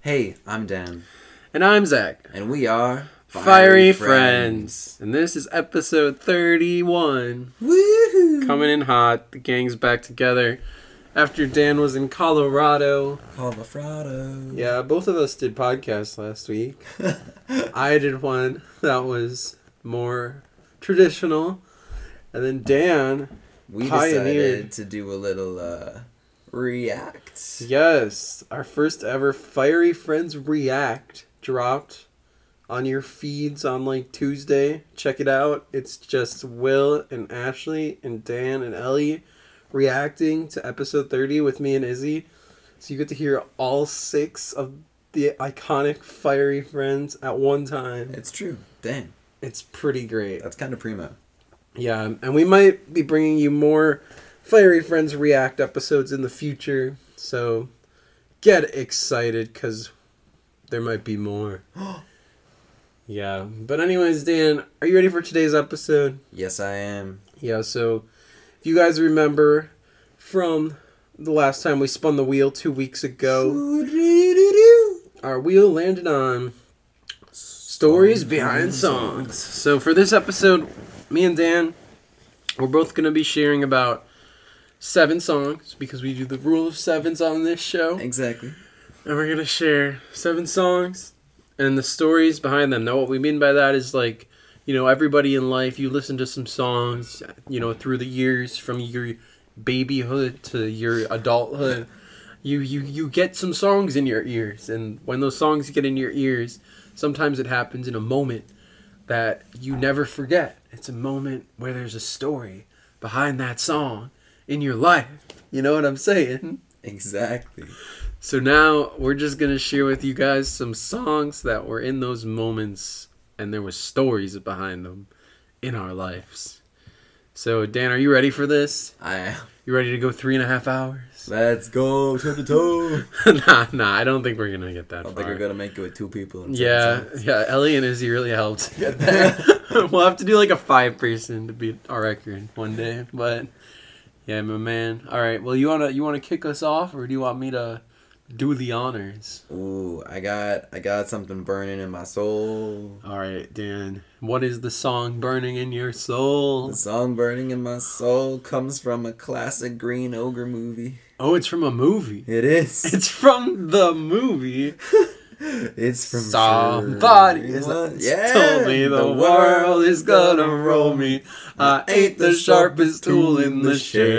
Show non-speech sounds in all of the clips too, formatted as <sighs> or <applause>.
Hey, I'm Dan, And I'm Zach. and we are Fiery, Friends. And this is episode 31. Woohoo! Coming in hot. The gang's back together. After Dan was in Colorado. Colorado. Yeah, both of us did podcasts last week. <laughs> I did one that was more traditional. And then Dan, we Pioneered. decided to do a little uh, react. yes, our first ever Fiery Friends React dropped on your feeds on like Tuesday. Check it out. It's just Will and Ashley and Dan and Ellie reacting to episode 30 with me and Izzy. So you get to hear all six of the iconic Fiery Friends at one time. It's true. Dang, It's pretty great. that's kind of primo. Yeah, and we might be bringing you more Fiery Friends React episodes in the future. So get excited because there might be more. <gasps> yeah, but anyways, Dan, are you ready for today's episode? Yes, I am. Yeah, so if you guys remember from the last time we spun the wheel two weeks ago, our wheel landed on stories behind songs. So for this episode, me and Dan, we're both going to be sharing about seven songs because we do the rule of sevens on this show. Exactly. And we're going to share seven songs and the stories behind them. Now, what we mean by that is like, you know, everybody in life, you listen to some songs, you know, through the years from your babyhood to your adulthood. You, you, you get some songs in your ears. And when those songs get in your ears, sometimes it happens in a moment that you never forget. It's a moment where there's a story behind that song in your life. You know what I'm saying? Mm-hmm. Exactly. So now we're just gonna share with you guys some songs that were in those moments and there was stories behind them in our lives. So Dan, are you ready for this? I. am. You ready to go three and a half hours? Let's go toe to toe. <laughs> nah, nah, I don't think we're gonna get that I don't far. think we're gonna make it with two people. in yeah, seven yeah, Ellie and Izzy really helped. Get there. <laughs> we'll have to do like a five person to beat our record one day. But yeah, my man. All right. Well, you wanna you wanna kick us off, or do you want me to do the honors? Ooh, I got I got something burning in my soul. All right, Dan. What is the song burning in your soul? The song burning in my soul comes from a classic Green Ogre movie. Oh, it's from a movie. It is. It's from the movie. <laughs> It's from Somebody Sure. once Yeah, told me the world is gonna roll me. I ain't the sharpest tool in the shed.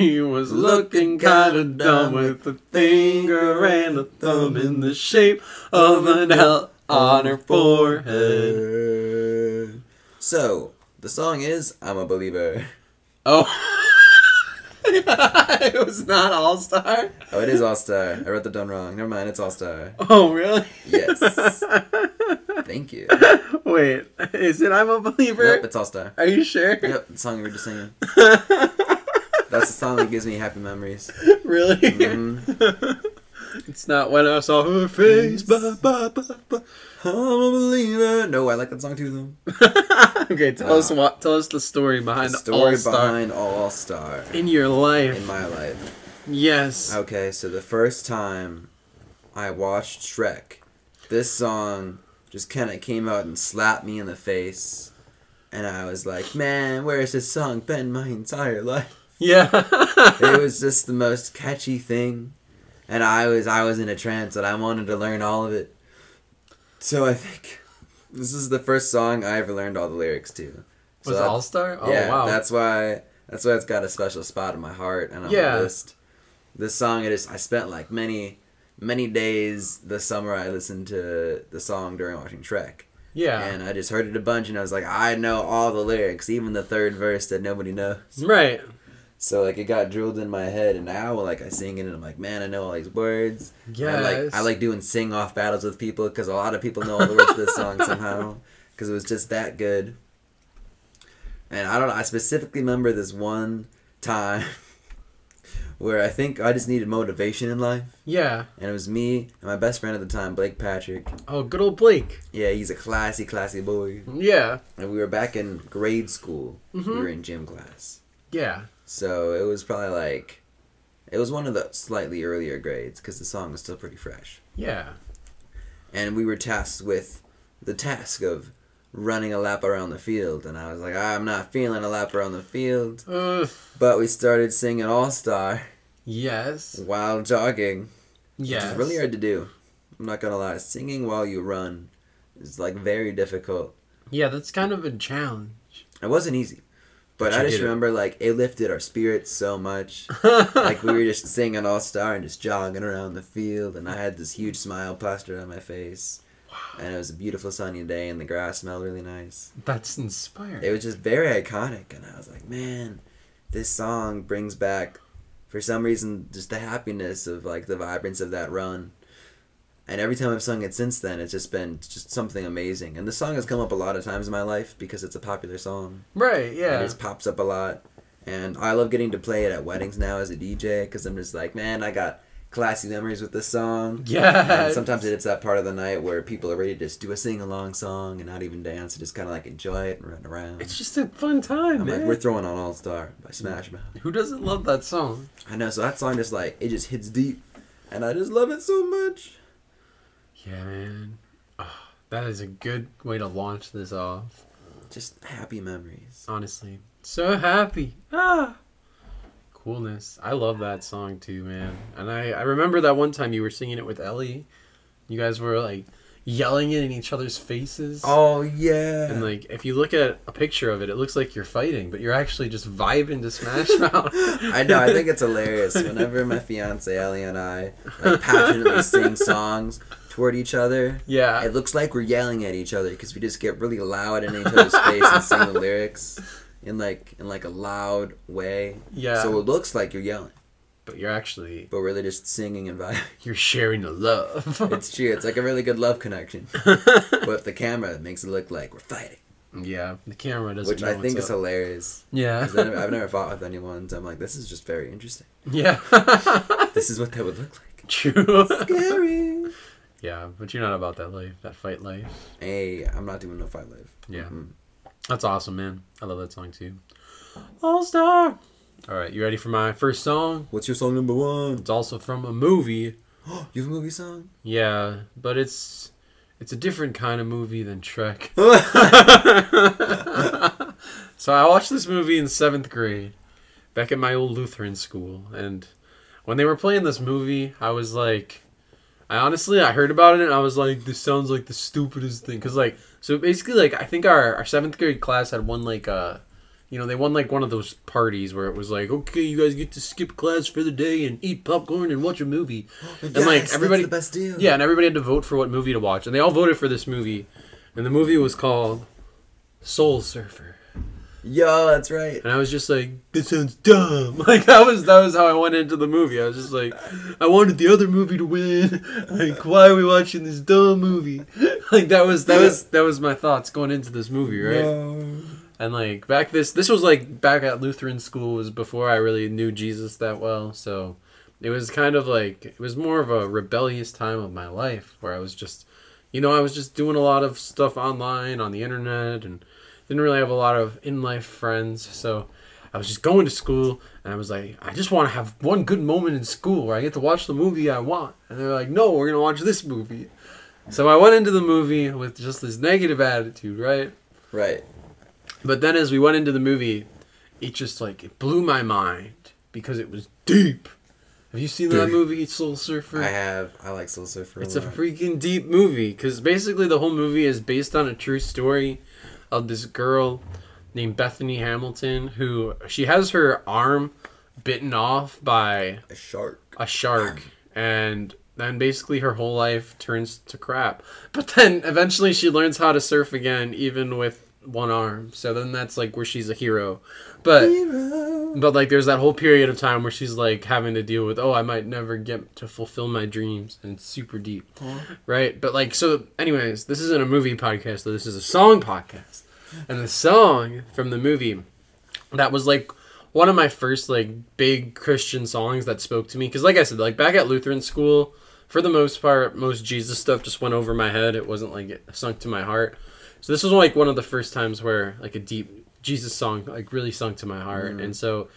He was looking kinda dumb with a finger and a thumb in the shape of an L on her forehead. So the song is "I'm a Believer." Oh. <laughs> <laughs> it was not All Star? Oh, it is All Star. I wrote the done wrong. Never mind. It's All Star. Oh, really? Yes. <laughs> Thank you. Wait, is it I'm a Believer? Nope, it's All Star. Are you sure? Yep, the song we were just singing. <laughs> That's the song that gives me happy memories. really? Mhm. It's not when I saw her face. Ba, ba, ba, ba. I'm a believer. No, I like that song too. Though. <laughs> okay, tell us ah. what. Tell us the story behind The story All Star Story behind All Star in your life. in my life. yes. Okay, so the first time I watched Shrek, this song just kind of came out and slapped me in the face. And I was like, man, where has this song been my entire life? Yeah. <laughs> It was just the most catchy thing. And I was I was in a trance and I wanted to learn all of it. So I think <laughs> this is the first song I ever learned all the lyrics to. So was All Star? Oh yeah, wow. that's why that's why it's got a special spot in my heart and on Yeah. my list. This song, it is. I spent like many, many days this summer. I listened to the song during watching Shrek. yeah. and I just heard it a bunch, and I was like, I know all the lyrics, even the third verse that nobody knows. right. So like it got drilled in my head, and now like I sing it, and I'm like, man, I know all these words. Yes. I like I like doing sing off battles with people because a lot of people know all the words to this song <laughs> somehow because it was just that good. And I don't know. I specifically remember this one time <laughs> where I think I just needed motivation in life, Yeah. and it was me and my best friend at the time, Blake Patrick. Oh, good old Blake. Yeah, he's a classy, classy boy. Yeah. And we were back in grade school. Mhm. We were in gym class. Yeah. So it was probably like It was one of the slightly earlier grades because the song was still pretty fresh. Yeah. And we were tasked with the task of running a lap around the field. And I was like, I'm not feeling a lap around the field. Uh, But we started singing All Star yes. while jogging, which Yes. is really hard to do. I'm not gonna lie. Singing while you run is like very difficult. Yeah, that's kind of a challenge. It wasn't easy. But I just it. remember like it lifted our spirits so much. <laughs> like we were just singing All Star and just jogging around the field, and I had this huge smile plastered on my face. And it was a beautiful sunny day, and the grass smelled really nice. That's inspiring. It was just very iconic, and I was like, man, this song brings back, for some reason, just the happiness of like the vibrance of that run. And every time I've sung it since then, it's just been just something amazing. And the song has come up a lot of times in my life because it's a popular song. right, Yeah. It just pops up a lot. And I love getting to play it at weddings now as a DJ because I'm just like, man, I got classy memories with this song. Yeah. And sometimes it's that part of the night where people are ready to just do a sing along song and not even dance, and just kind of like enjoy it and run around. It's just a fun time, I'm man. like, we're throwing on All Star by Smash Mouth. Who doesn't love that song? I know, so that song just like, it just hits deep. And I just love it so much. Yeah, man. Oh, that is a good way to launch this off. Just happy memories. Honestly, so happy. Ah, coolness. I love that song too, man. And I I remember that one time you were singing it with Ellie. You guys were like yelling it in each other's faces. Oh, yeah. And like, if you look at a picture of it, it looks like you're fighting, but you're actually just vibing to Smash <laughs> Mouth. I know. I think <laughs> it's hilarious. Whenever my fiance Ellie and I like passionately sing songs toward each other, yeah. it looks like we're yelling at each other because we just get really loud in each other's face and sing the <laughs> lyrics in like in like a loud way. Yeah. So it looks like you're yelling, but you're actually but really just singing and vibing. <laughs> you're sharing the love. <laughs> It's true. It's like a really good love connection. But the camera, makes it look like we're fighting, yeah, the camera doesn't. which I think is up. hilarious. Yeah. I've never- I've never fought with anyone, so I'm like, this is just very interesting. yeah. This is what that would look like. True. Scary. Yeah, but you're not about that life, that fight life. Hey, I'm not doing no fight life. Yeah. Mm-mm. That's awesome, man. I love that song too. All Star. All right, you ready for my first song? What's your song number one? It's also from a movie. <gasps> you have a movie song? Yeah, but it's it's a different kind of movie than Shrek. <laughs> <laughs> so I watched this movie in seventh grade, back at my old Lutheran school, and when they were playing this movie, I was like, I honestly I heard about it and I was like, this sounds like the stupidest thing, cause like so basically like I think our our seventh grade class had won like uh you know, they won like one of those parties where it was like, okay, you guys get to skip class for the day and eat popcorn and watch a movie. <gasps> and like, everybody- the best deal. Yeah, and everybody had to vote for what movie to watch, and they all voted for this movie, and the movie was called Soul Surfer, Yo, that's right. and I was just like, "This sounds dumb." <laughs> Like that was that was how I went into the movie. I was just like, I wanted the other movie to win. <laughs> Like, why are we watching this dumb movie? <laughs> Like that was that was that was my thoughts going into this movie, right? No. And like back this this was like back at Lutheran school was before I really knew Jesus that well. So it was kind of like it was more of a rebellious time of my life where I was just you know, I was just doing a lot of stuff online on the internet and didn't really have a lot of in life friends. So I was just going to school and I was like, I just want to have one good moment in school where I get to watch the movie I want. And they're like, No, we're gonna watch this movie. So I went into the movie with just this negative attitude, right? Right. But then as we went into the movie, it just like it blew my mind because it was deep. Have you seen that movie, Soul Surfer? I have. I like Soul Surfer. it's a a freaking deep movie because basically the whole movie is based on a true story of this girl named Bethany Hamilton who she has her arm bitten off by a shark. a shark. And then basically her whole life turns to crap. But then eventually she learns how to surf again even with one arm. So then that's like where she's a hero. But Hero. but like there's that whole period of time where she's like having to deal with oh i might never get to fulfill my dreams and it's super deep. Right? But like so anyways this isn't a movie podcast though. This is a song podcast and the song from the movie that was like one of my first like big christian songs that spoke to me. Because like i said like back at lutheran school for the most part most jesus stuff just went over my head. It wasn't like it sunk to my heart. So this was like one of the first times where like a deep jesus song like really sunk to my heart. Mm. And so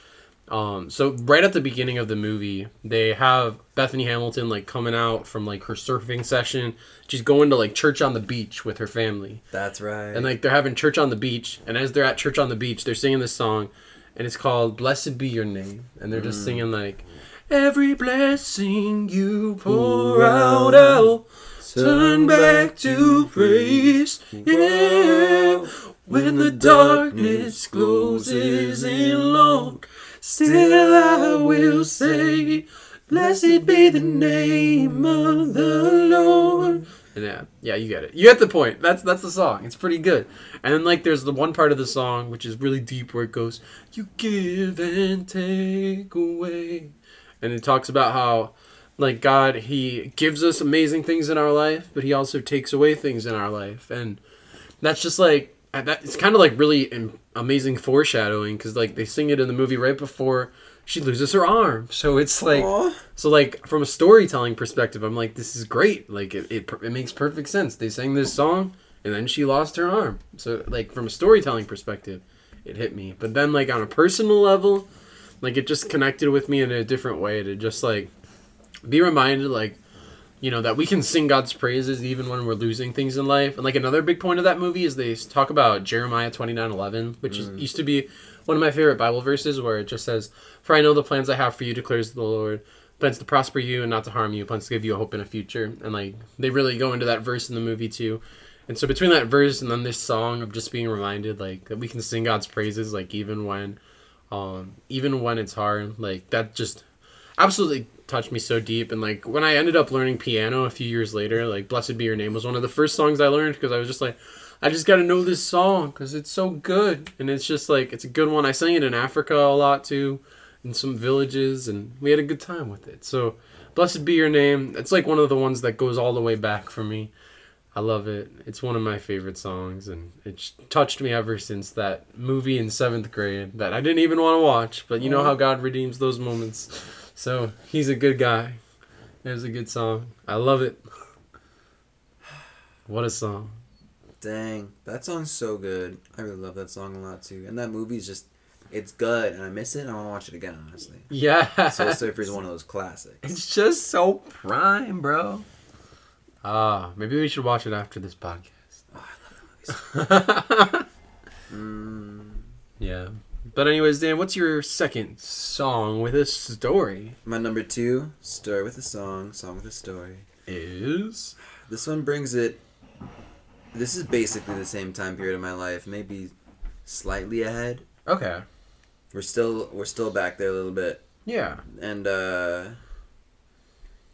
Um, so right at the beginning of the movie, they have Bethany Hamilton like coming out from like her surfing session. She's going to like church on the beach with her family. That's right. And like they're having church on the beach, and as they're at church on the beach, they're singing this song, and it's called "Blessed Be Your Name," and they're just singing like, "Every blessing you pour out, I'll turn back to praise." Yeah, when the darkness closes in long, still I will say, "Blessed be the name of the Lord." Yeah, yeah, you get it. You get the point. That's that's the song. It's pretty good. And then like there's the one part of the song which is really deep where it goes, "You give and take away," and it talks about how like God he gives us amazing things in our life, but he also takes away things in our life, and that's just like that. It's kind of like really amazing foreshadowing because like they sing it in the movie right before she loses her arm. So it's like. Aw. So like from a storytelling perspective, I'm like, this is great. Like it, it, it makes perfect sense. They sang this song and then she lost her arm. So like from a storytelling perspective, it hit me. But then like on a personal level, like it just connected with me in a different way to just like be reminded like you know that we can sing God's praises even when we're losing things in life. And like another big point of that movie is they talk about Jeremiah 29:11, which is, used to be one of my favorite Bible verses where it just says, "For I know the plans I have for you declares the Lord, plans to prosper you and not to harm you, plans to give you a hope and a future." And like they really go into that verse in the movie too. And so between that verse and then this song of just being reminded like that we can sing God's praises like even when um even when it's hard, like that just absolutely touched me so deep. And like when i ended up learning piano a few years later like blessed be your name was one of the first songs i learned because i was just like i just got to know this song because it's so good. And it's just like it's a good one. I sang it in africa a lot too in some villages and we had a good time with it. So blessed be your name it's like one of the ones that goes all the way back for me. I love it. It's one of my favorite songs and it's touched me ever since that movie in seventh grade that i didn't even want to watch but you know oh. how god redeems those moments so he's a good guy. It was a good song. I love it. <sighs> What a song. Dang, that song's so good. I really love that song a lot too. And that movie's just, it's good, and I miss it. and I want to watch it again, honestly. Yeah. Soul <laughs> Surfer is one of those classics. It's just so prime, bro. Ah, maybe we should watch it after this podcast. <laughs> Mm, yeah. But anyways, Dan, what's your second song with a story? my number two, story with a song, song with a story. Is This one brings it. This is basically the same time period of my life, maybe slightly ahead. okay. We're still we're still back there a little bit, Yeah. and uh,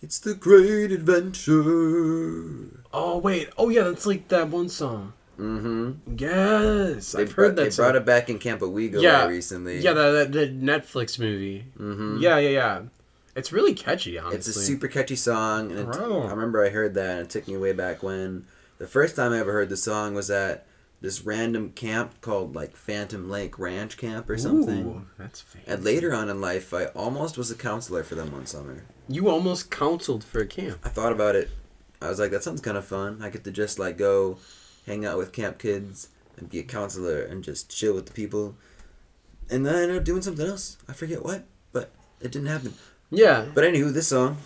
it's the Great Adventure. Oh wait. Oh yeah, that's like that one song. Mm-hmm. Yes, They I've heard that. They brought it back in Camp Aweegaway Yeah. recently. Yeah, the, that, that Netflix movie. Mm-hmm. Yeah, yeah, yeah. It's really catchy, honestly. It's a super catchy song, and it, I remember I heard that, and it took me way back when. The first time I ever heard the song was at this random camp called like Phantom Lake Ranch Camp or something. Ooh, that's fancy. And later on in life, I almost was a counselor for them one summer. You almost counseled for a camp. I thought about it. I was like, that sounds kind of fun. I get to just like go hang out with camp kids and be a counselor and just chill with the people. And then I ended up doing something else. I forget what, but it didn't happen. Yeah. But anywho, this song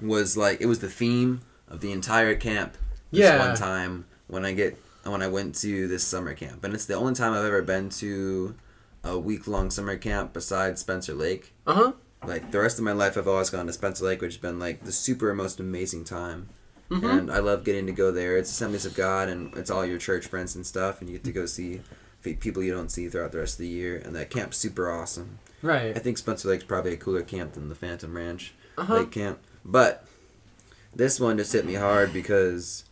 was like it was the theme of the entire camp. This Yeah. one time when I get when I went to this summer camp, and it's the only time I've ever been to a week long summer camp besides Spencer Lake. Uh huh. Like the rest of my life, I've always gone to Spencer Lake, which has been like the super most amazing time. Mhm. And I love getting to go there. It's Assemblies of God, and it's all your church friends and stuff, and you get to go see people you don't see throughout the rest of the year. And that camp's super awesome. Right. I think Spencer Lake's probably a cooler camp than the Phantom Ranch Uh huh. Lake camp. But this one just hit me hard because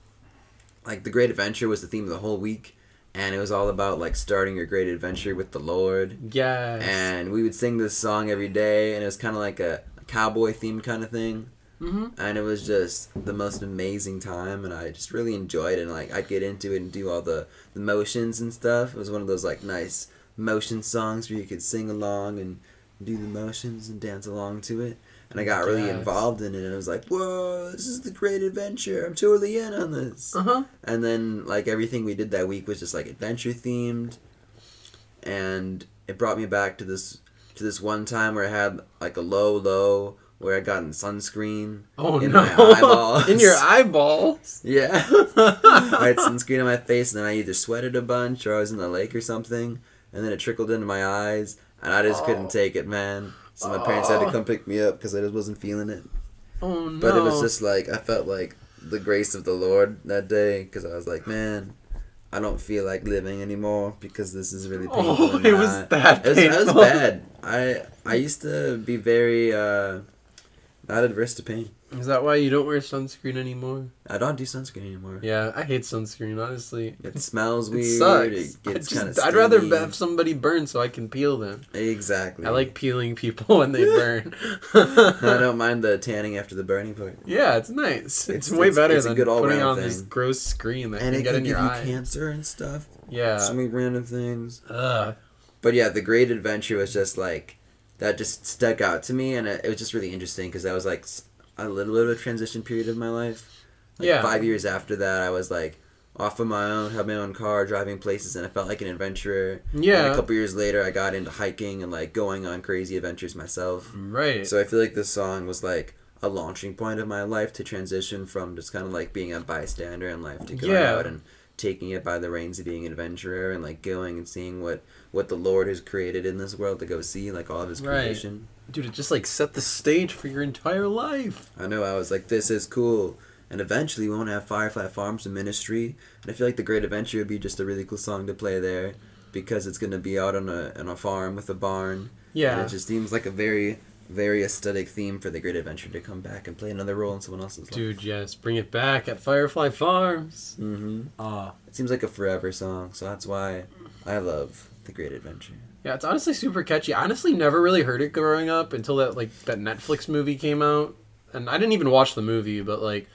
like the Great Adventure was the theme of the whole week and it was all about like starting your great adventure with the Lord. Yes. And we would sing this song every day and it was kind of like a, a cowboy themed kind of thing. Hmm And it was just the most amazing time and I just really enjoyed it and like I'd get into it and do all the, the motions and stuff. It was one of those like nice motion songs where you could sing along and do the motions and dance along to it. And I got really Yes. involved in it and I was like, Whoa, this is the great adventure. I'm totally in on this. Uh huh. And then like everything we did that week was just like adventure themed. And it brought me back to this to this one time where I had like a low low where I got in sunscreen. Oh in no! my eyeballs. <laughs> in your eyeballs. Yeah. <laughs> I had sunscreen on my face, and then I either sweated a bunch or I was in the lake or something, and then it trickled into my eyes, and I just Oh. couldn't take it, man. So my parents had to come pick me up because I just wasn't feeling it. Oh no! But it was just like I felt like the grace of the Lord that day because I was like, man, I don't feel like living anymore because this is really painful. Oh, <laughs> it was eye." that It was, it was bad. I I used to be very uh, not adverse to pain. Is that why you don't wear sunscreen anymore? I don't do sunscreen anymore. Yeah, I hate sunscreen. Honestly, It smells it weird. sucks. It gets kind of. I'd rather have somebody burn so I can peel them. Exactly. I like peeling people <laughs> when they burn. <laughs> I don't mind the tanning after the burning part. Yeah, it's nice. It's, It's- way it's- better it's than good putting on this gross screen that and can it get can in give your you eye. cancer and stuff. Yeah. So many random things. Ugh. But yeah, the Great Adventure was just like that. Just stuck out to me, and it, it was just really interesting because that was like a little bit of a transition period of my life. Like Yeah. Five years after that, I was like off of my own, had my own car, driving places, and I felt like an adventurer. And Yeah. a couple years later, I got into hiking and like going on crazy adventures myself. Right. So I feel like this song was like a launching point of my life to transition from just kind of like being a bystander in life to going Yeah. out and taking it by the reins of being an adventurer and like going and seeing what what the Lord has created in this world to go see, like all of His Right. creation. Dude, it just like set the stage for your entire life. I know I was like, this is cool. And eventually we won't have Firefly Farms and ministry. And I feel like the Great Adventure would be just a really cool song to play there because it's gonna be out on a on a farm with a barn. And Yeah. it just seems like a very very aesthetic theme for the Great Adventure to come back and play another role in someone else's life. Dude, yes, bring it back at Firefly Farms. Mm-hmm. Ah. It seems like a forever song, so that's why I love The Great Adventure. Yeah, it's honestly super catchy. I honestly never really heard it growing up until that like that Netflix movie came out, and I didn't even watch the movie, but like,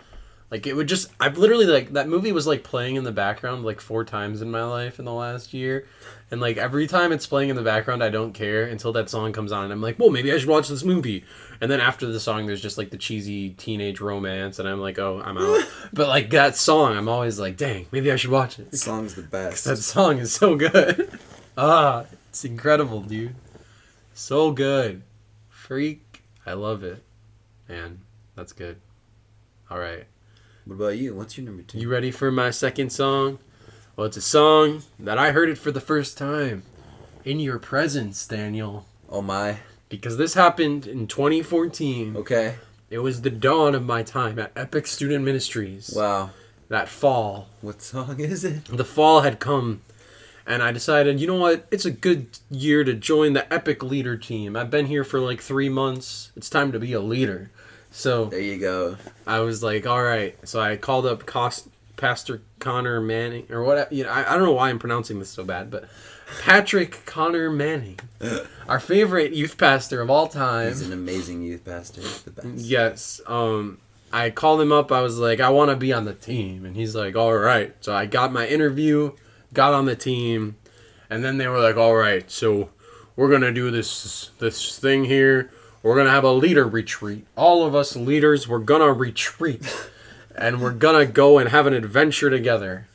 like it would just I've literally like that movie was like playing in the background like four times in my life in the last year, and like every time it's playing in the background, I don't care until that song comes on, and I'm like, well, maybe I should watch this movie, and then after the song, there's just like the cheesy teenage romance, and I'm like, oh, I'm out. <laughs> but like that song, I'm always like, dang, maybe I should watch it. The song's the best. <laughs> That song is so good. <laughs> ah, it's incredible, dude. So good. Freak. I love it. Man, that's good. All right. What about you? What's your number two? You ready for my second song? Well, it's a song that I heard it for the first time. In Your Presence, Daniel. Oh my. Because this happened in 2014. Okay. It was the dawn of my time at Epic Student Ministries. Wow. That fall. What song is it? the fall had come and i decided you know what it's a good year to join the epic leader team i've been here for like three months it's time to be a leader so There you go. i was like all right so i called up Cost, pastor connor manning or what you know I, I don't know why i'm pronouncing this so bad but patrick connor manning <laughs> our favorite youth pastor of all time He's an amazing youth pastor. The best. Yes. Um, I called him up. I was like, I want to be on the team, and he's like, all right. So I got my interview, got on the team, and then they were like, all right. So we're gonna do this this thing here. We're gonna have a leader retreat. All of us leaders, we're gonna retreat, and we're gonna go and have an adventure together.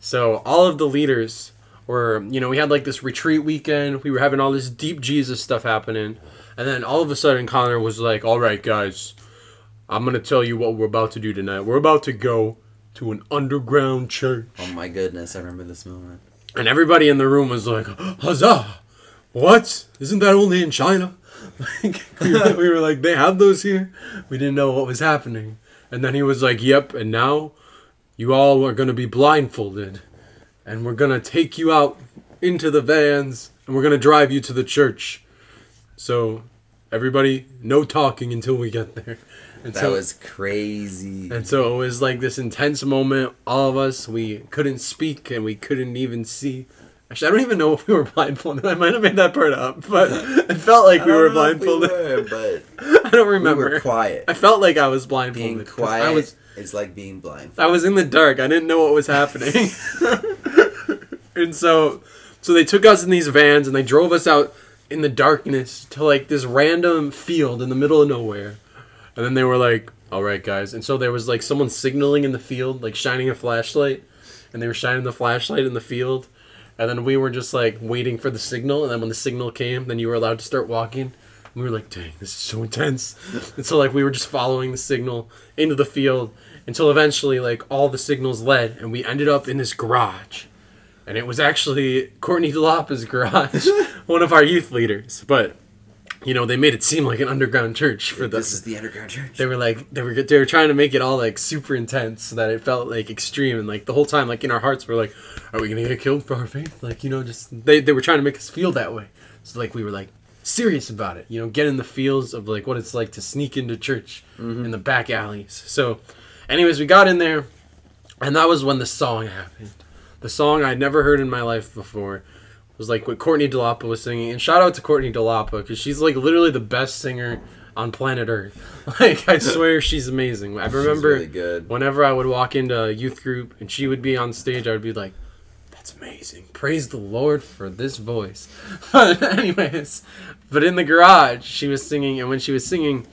So all of the leaders were, you know, we had like this retreat weekend. We were having all this deep Jesus stuff happening. And then all of a sudden, Connor was like, all right, guys, I'm going to tell you what we're about to do tonight. We're about to go to an underground church. Oh my goodness, I remember this moment. And everybody in the room was like, huzzah! What? Isn't that only in China? <laughs> Like, we, were, we were like, they have those here? We didn't know what was happening. And then he was like, yep, and now you all are going to be blindfolded. And we're going to take you out into the vans and we're going to drive you to the church. So, everybody, no talking until we get there. <laughs> And That so, was crazy. and so it was like this intense moment. All of us, we couldn't speak and we couldn't even see. Actually, I don't even know if we were blindfolded. <laughs> I might have made that part up, but <laughs> it felt like we were if we blindfolded. were, but <laughs> I don't remember. we were quiet. I felt like I was blindfolded. Being quiet I was is like being blind. I was in the dark. I didn't know what was happening. and so so they took us in these vans and they drove us out in the darkness to like this random field in the middle of nowhere. And then they were like, "All right, guys." And so there was like someone signaling in the field, like shining a flashlight, and they were shining the flashlight in the field. and then we were just like waiting for the signal, and then when the signal came, then you were allowed to start walking. And We were like, dang, this is so intense. and so like we were just following the signal into the field until eventually like all the signals led, and we ended up in this garage. And it was actually Courtney DeLapa's garage, <laughs> one of our youth leaders. But you know, they made it seem like an underground church for the This is the underground church. they were like they were they were trying to make it all like super intense so that it felt like extreme. And like the whole time like in our hearts we're like are we gonna get killed for our faith? Like you know just they, they were trying to make us feel that way. So like we were like serious about it you know get in the feels of like what it's like to sneak into church mm-hmm. in the back alleys. So anyways we got in there and that was when the song happened. The song I'd never heard in my life before was like what Courtney DeLapa was singing. And shout out to Courtney DeLapa because she's like literally the best singer on planet Earth. <laughs> Like I swear she's amazing. I remember really good. whenever I would walk into a youth group and she would be on stage, I would be like, "That's amazing! Praise the Lord for this voice." <laughs> But anyways, but in the garage, she was singing, and when she was singing,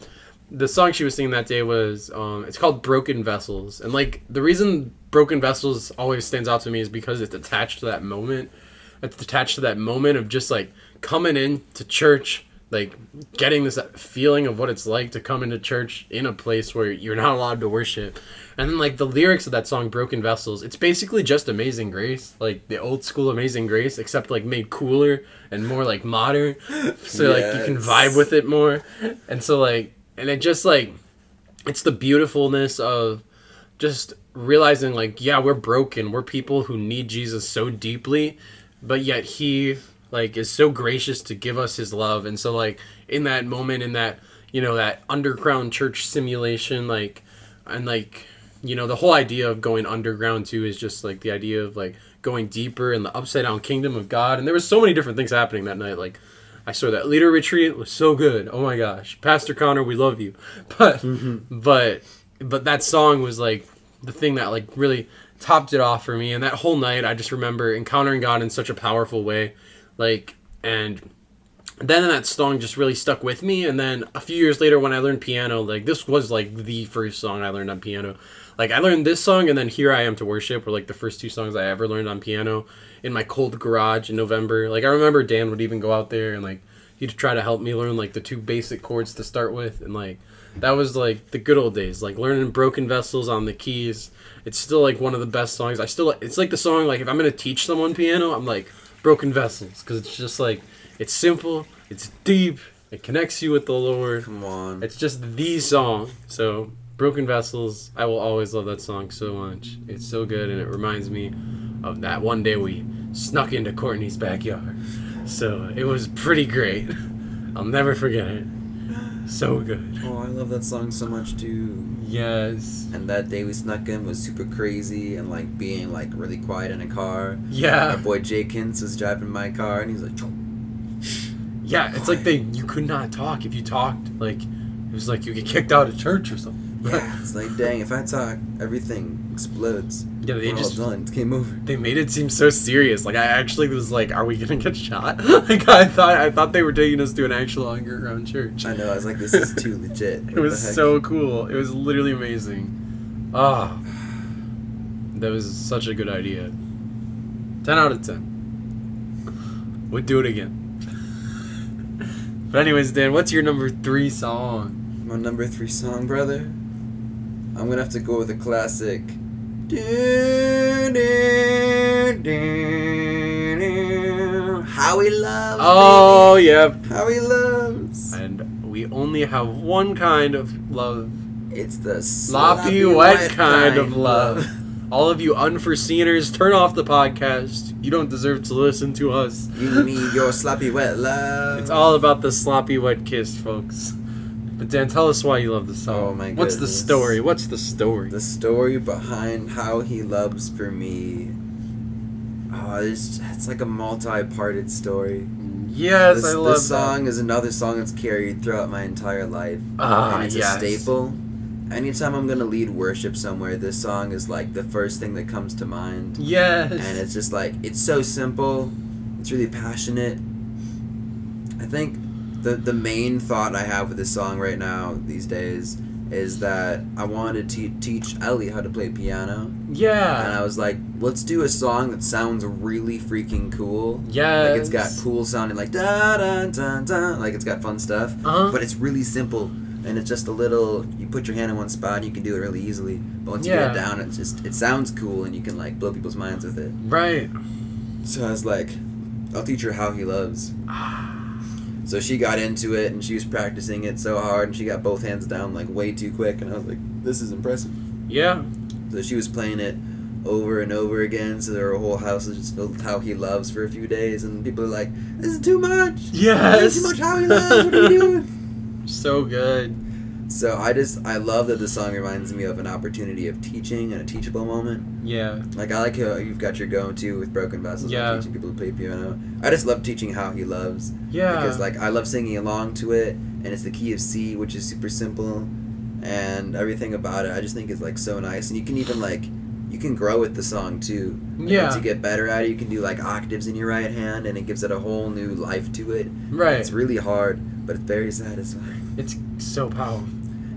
the song she was singing that day was um, it's called "Broken Vessels," and like the reason "Broken Vessels" always stands out to me is because it's attached to that moment. It's attached to that moment of just like coming in to church, like getting this feeling of what it's like to come into church in a place where you're not allowed to worship. And then like the lyrics of that song Broken Vessels, it's basically just Amazing Grace, like the old school Amazing Grace except like made cooler and more like modern. So like you can vibe with it more. And so like and it just like it's the beautifulness of just realizing like yeah we're broken we're people who need jesus so deeply but yet he like is so gracious to give us his love. And so like in that moment in that you know that underground church simulation like and like you know the whole idea of going underground too is just like the idea of like going deeper in the upside down kingdom of god. And there was so many different things happening that night. Like i saw that leader retreat was so good. Oh my gosh. Pastor connor we love you. <laughs> But mm-hmm. but but that song was like the thing that like really topped it off for me. And that whole night i just remember encountering god in such a powerful way. Like and then that song just really stuck with me. And then a few years later when i learned piano like this was like the first song i learned on piano. Like i learned this song and then here i am to worship were like the first two songs i ever learned on piano in my cold garage in november. Like i remember dan would even go out there and like he'd try to help me learn like the two basic chords to start with. And like that was like the good old days. Like learning broken vessels on the keys it's still like one of the best songs. I still it's like the song like if i'm gonna teach someone piano i'm like broken vessels. Because it's just like it's simple it's deep it connects you with the lord. Come on. it's just the song. So broken vessels i will always love that song so much. It's so good and it reminds me of that one day we snuck into courtney's backyard. So it was pretty great. <laughs> I'll never forget it so good Oh, I love that song so much too. yes And that day we snuck in was super crazy and like being like really quiet in a car. Yeah. Our boy Jakins was driving my car and he's was like, yeah it's like they you could not talk if you talked like it was like you get kicked out of church or something <laughs> yeah. It's like, dang, if I talk, everything explodes. yeah they We're just all done. It's game over. they made it seem so serious. Like I actually was like, "Are we gonna get shot?" <laughs> like I thought, I thought they were taking us to an actual underground church. I know. I was like, this is too <laughs> legit. It was so cool. It was literally amazing. Ah, that was such a good idea. Ten out of ten. Would do it again. but anyways, Dan, what's your number three song? My number three song, brother. I'm gonna have to go with a classic. How he loves. Oh, yep. How he loves. And we only have one kind of love It's the sloppy, wet, kind, of love. <laughs> All of you unforeseeners, turn off the podcast. You don't deserve to listen to us. You need your sloppy wet love. It's all about the sloppy wet kiss, folks. But Dan, tell us why you love the song. Oh, my What's the story? What's the story? the story behind how he loves for me. Oh, it's, it's like a multi-parted story. yes, this, I love this song is another song that's carried throughout my entire life. Ah, and it's yes. a staple. Anytime I'm gonna lead worship somewhere, this song is like the first thing that comes to mind. that. Yes. And it's just like it's so simple. It's really passionate. I think the the main thought I have with this song right now these days is that I wanted to teach Ellie how to play piano, Yeah. and I was like, let's do a song that sounds really freaking cool. Yeah. Like it's got cool sounding, like da da da da, like it's got fun stuff. Uh-huh. But it's really simple, and it's just a little. You put your hand in one spot, and you can do it really easily. But once you get it down, it's just it sounds cool, and you can like blow people's minds with it. Right. So I was like, I'll teach her how he loves. So she got into it and she was practicing it so hard and she got both hands down like way too quick and I was like, this is impressive. Yeah. So she was playing it over and over again so her whole house is just filled with how he loves for a few days and people are like, this is too much. Yes. This is too much how he loves. What are you doing? <laughs> So good. So I just I love that the song reminds me of an opportunity of teaching and a teachable moment. Yeah. Like I like how you've got your go-to with broken vessels Yeah. and teaching people to play piano. I just love teaching how he loves. Yeah. because like I love singing along to it, and it's the key of C, which is super simple, and everything about it I just think is like so nice, and you can even like you can grow with the song too. Like, Yeah. Once you get better at it, you can do like octaves in your right hand, and it gives it a whole new life to it. right. It's really hard, but it's very satisfying. It's so powerful.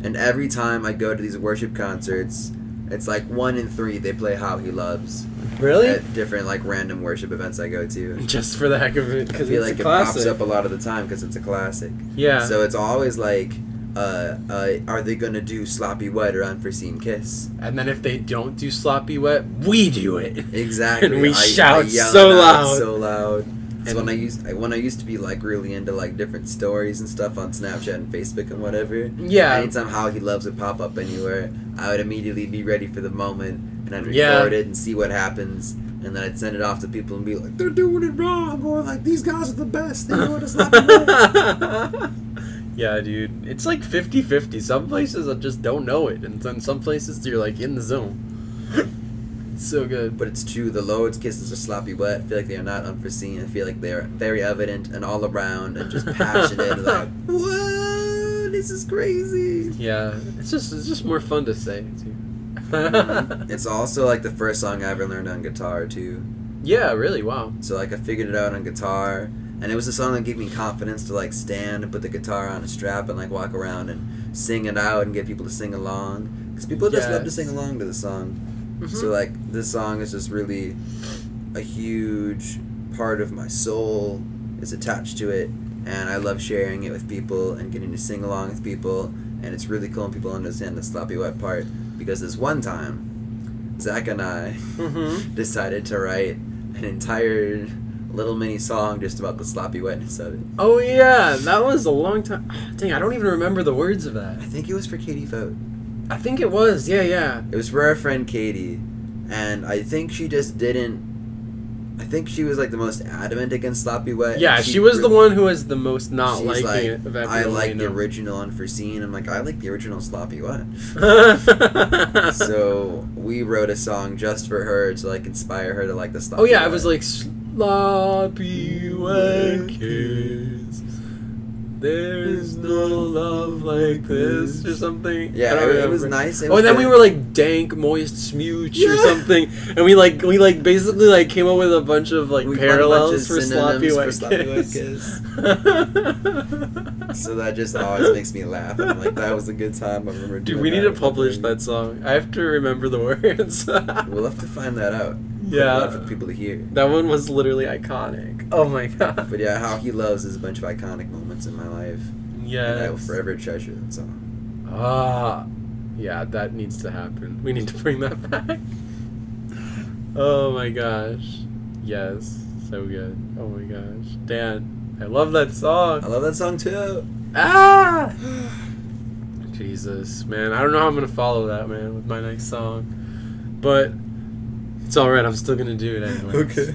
And every time I go to these worship concerts, it's like one in three they play "How He Loves" Really? at different like random worship events I go to. Just for the heck of it, I because feel it's like a it pops up a lot of the time because it's a classic. yeah. So it's always like, uh, uh, are they gonna do sloppy wet or unforeseen kiss? and then if they don't do sloppy wet, we do it. Exactly. <laughs> And we shout yell so loud. so loud. And- when I used I- when I used to be like really into like different stories and stuff on Snapchat and Facebook and whatever. Yeah. Anytime how he loves would pop up anywhere, I would immediately be ready for the moment and I'd record Yeah. it and see what happens. And then I'd send it off to people and be like, "They're doing it wrong," or like, "These guys are the best. They know sloppy <laughs> yeah, dude. It's like 50 50. Some places I just don't know it, and then some places you're like in the zone. It's so good. But it's true, the Lord's kisses are sloppy wet. I feel like they are not unforeseen. I feel like they are very evident and all around and just passionate. <laughs> like, whoa, this is crazy. Yeah, it's just it's just more fun to say too. <laughs> it's <laughs> also like the first song I ever learned on guitar too. yeah, really. Wow. So like I figured it out on guitar, and it was a song that gave me confidence to like stand and put the guitar on a strap and like walk around and sing it out and get people to sing along. Because people just love to sing along to the song. Mhm. So like this song is just really a huge part of my soul is attached to it and I love sharing it with people and getting to sing along with people and it's really cool when people understand the sloppy wet part because this one time Zach and I Mhm. <laughs> decided to write an entire little mini song just about the sloppy wetness of it. Oh yeah, that was a long time. <sighs> Dang, I don't even remember the words of that. I think it was for Katie Vote. I think it was. Yeah, yeah. It was for our friend Katie, and I think she just didn't. I think she was like the most adamant against sloppy wet. Yeah, and she was the one who was the most not she's liking like, it. Of I like we the know. original unforeseen. I'm like, I like the original sloppy wet. <laughs> so we wrote a song just for her to like inspire her to like the sloppy. oh yeah, wet. it was like sloppy wet kiss. There's no love like this or something. Yeah, it, it was nice. It Oh, was and then we were like dank, moist smooch or something, and we like we like basically like came up with a bunch of like We parallels of for sloppy for sloppy wet kiss. <laughs> So that just always makes me laugh. I'm like, that was a good time. I remember. Dude, we need to publish that song. I have to remember the words. We'll have to find that out. Yeah. for people to hear. that one was literally iconic. Oh my <laughs> god. But yeah, how he loves is a bunch of iconic moments in my life, Yeah. and I will forever treasure that song. Ah, yeah, that needs to happen. We need to bring that <laughs> back. Oh my gosh. Yes, so good. Oh my gosh. Dan, I love that song. I love that song too. Ah! <gasps> Jesus, man. I don't know how I'm going to follow that, man, with my next song. But it's alright. I'm still going to do it anyway. Okay.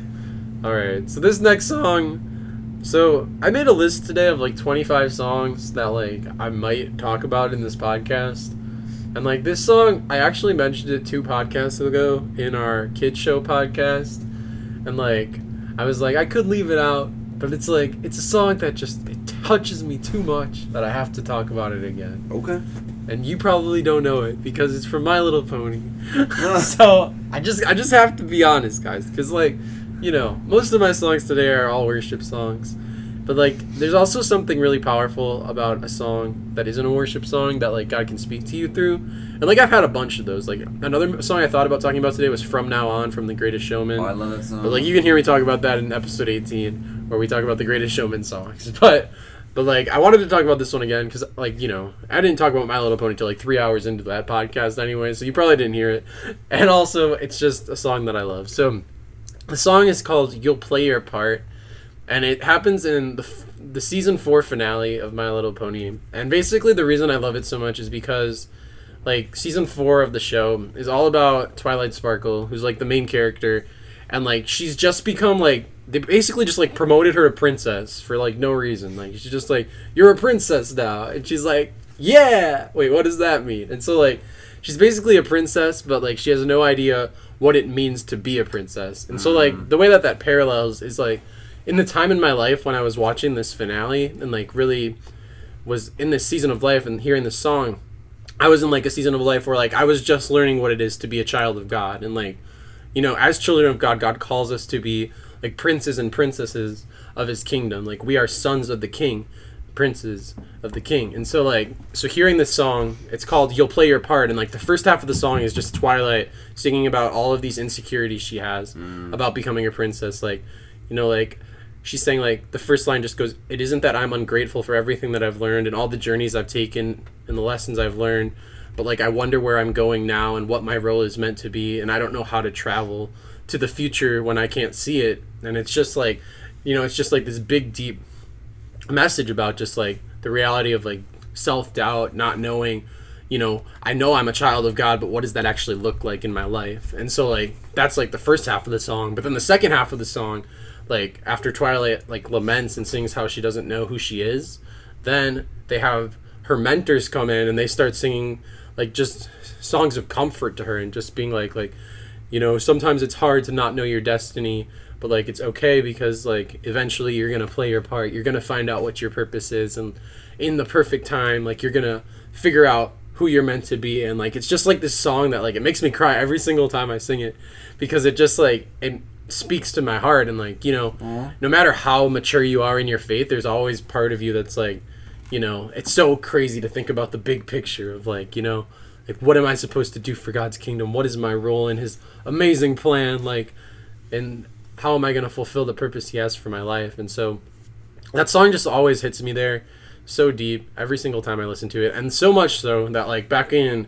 Alright, so this next song. So I made a list today of like 25 songs that like I might talk about in this podcast. And like this song, I actually mentioned it two podcasts ago in our kids show podcast. And like I was like I could leave it out, but it's like it's a song that just it touches me too much that I have to talk about it again. Okay. And you probably don't know it because it's from My Little Pony. <laughs> <laughs> so I just I just have to be honest, guys, because like you know most of my songs today are all worship songs, But like, there's also something really powerful about a song that isn't a worship song that like God can speak to you through. And like I've had a bunch of those. Like another song I thought about talking about today was "From Now On" from The Greatest Showman. Oh, I love that song. But like you can hear me talk about that in episode 18, where we talk about the Greatest Showman songs. <laughs> But but like I wanted to talk about this one again because like you know I didn't talk about My Little Pony till like three hours into that podcast anyway, so you probably didn't hear it. <laughs> And also it's just a song that I love. So the song is called "You'll Play Your Part," and it happens in the f- the season four finale of My Little Pony. And basically the reason I love it so much is because like season four of the show is all about Twilight Sparkle, who's like the main character, and like she's just become like they basically just like promoted her to princess for like no reason. Like she's just like you're a princess now, and she's like yeah. Wait, what does that mean? And so like she's basically a princess, but like she has no idea what it means to be a princess. And so like mm. the way that that parallels is like in the time in my life when I was watching this finale and like really was in this season of life and hearing this song I was in like a season of life where like I was just learning what it is to be a child of God and like you know as children of God God calls us to be like princes and princesses of his kingdom. Like we are sons of the king princes of the king. And so like so hearing this song it's called you'll play your part. And like the first half of the song is just twilight singing about all of these insecurities she has mm. about becoming a princess. Like you know like she's saying like the first line just goes it isn't that i'm ungrateful for everything that i've learned and all the journeys i've taken and the lessons i've learned but like i wonder where i'm going now and what my role is meant to be and i don't know how to travel to the future when i can't see it and it's just like you know it's just like this big deep message about just like the reality of like self-doubt not knowing you know i know i'm a child of god but what does that actually look like in my life? And so like that's like the first half of the song. But then the second half of the song like after twilight like laments and sings how she doesn't know who she is then they have her mentors come in and they start singing like just songs of comfort to her and just being like like you know sometimes it's hard to not know your destiny but like it's okay because like eventually you're gonna play your part. You're gonna find out what your purpose is and in the perfect time like you're gonna figure out who you're meant to be and like it's just like this song that like it makes me cry every single time i sing it because it just like it speaks to my heart and like you know no matter how mature you are in your faith there's always part of you that's like you know it's so crazy to think about the big picture of like you know like what am i supposed to do for god's kingdom? What is my role in his amazing plan? Like and how am i going to fulfill the purpose he has for my life? And so that song just always hits me there so deep every single time i listen to it. And so much so that like back in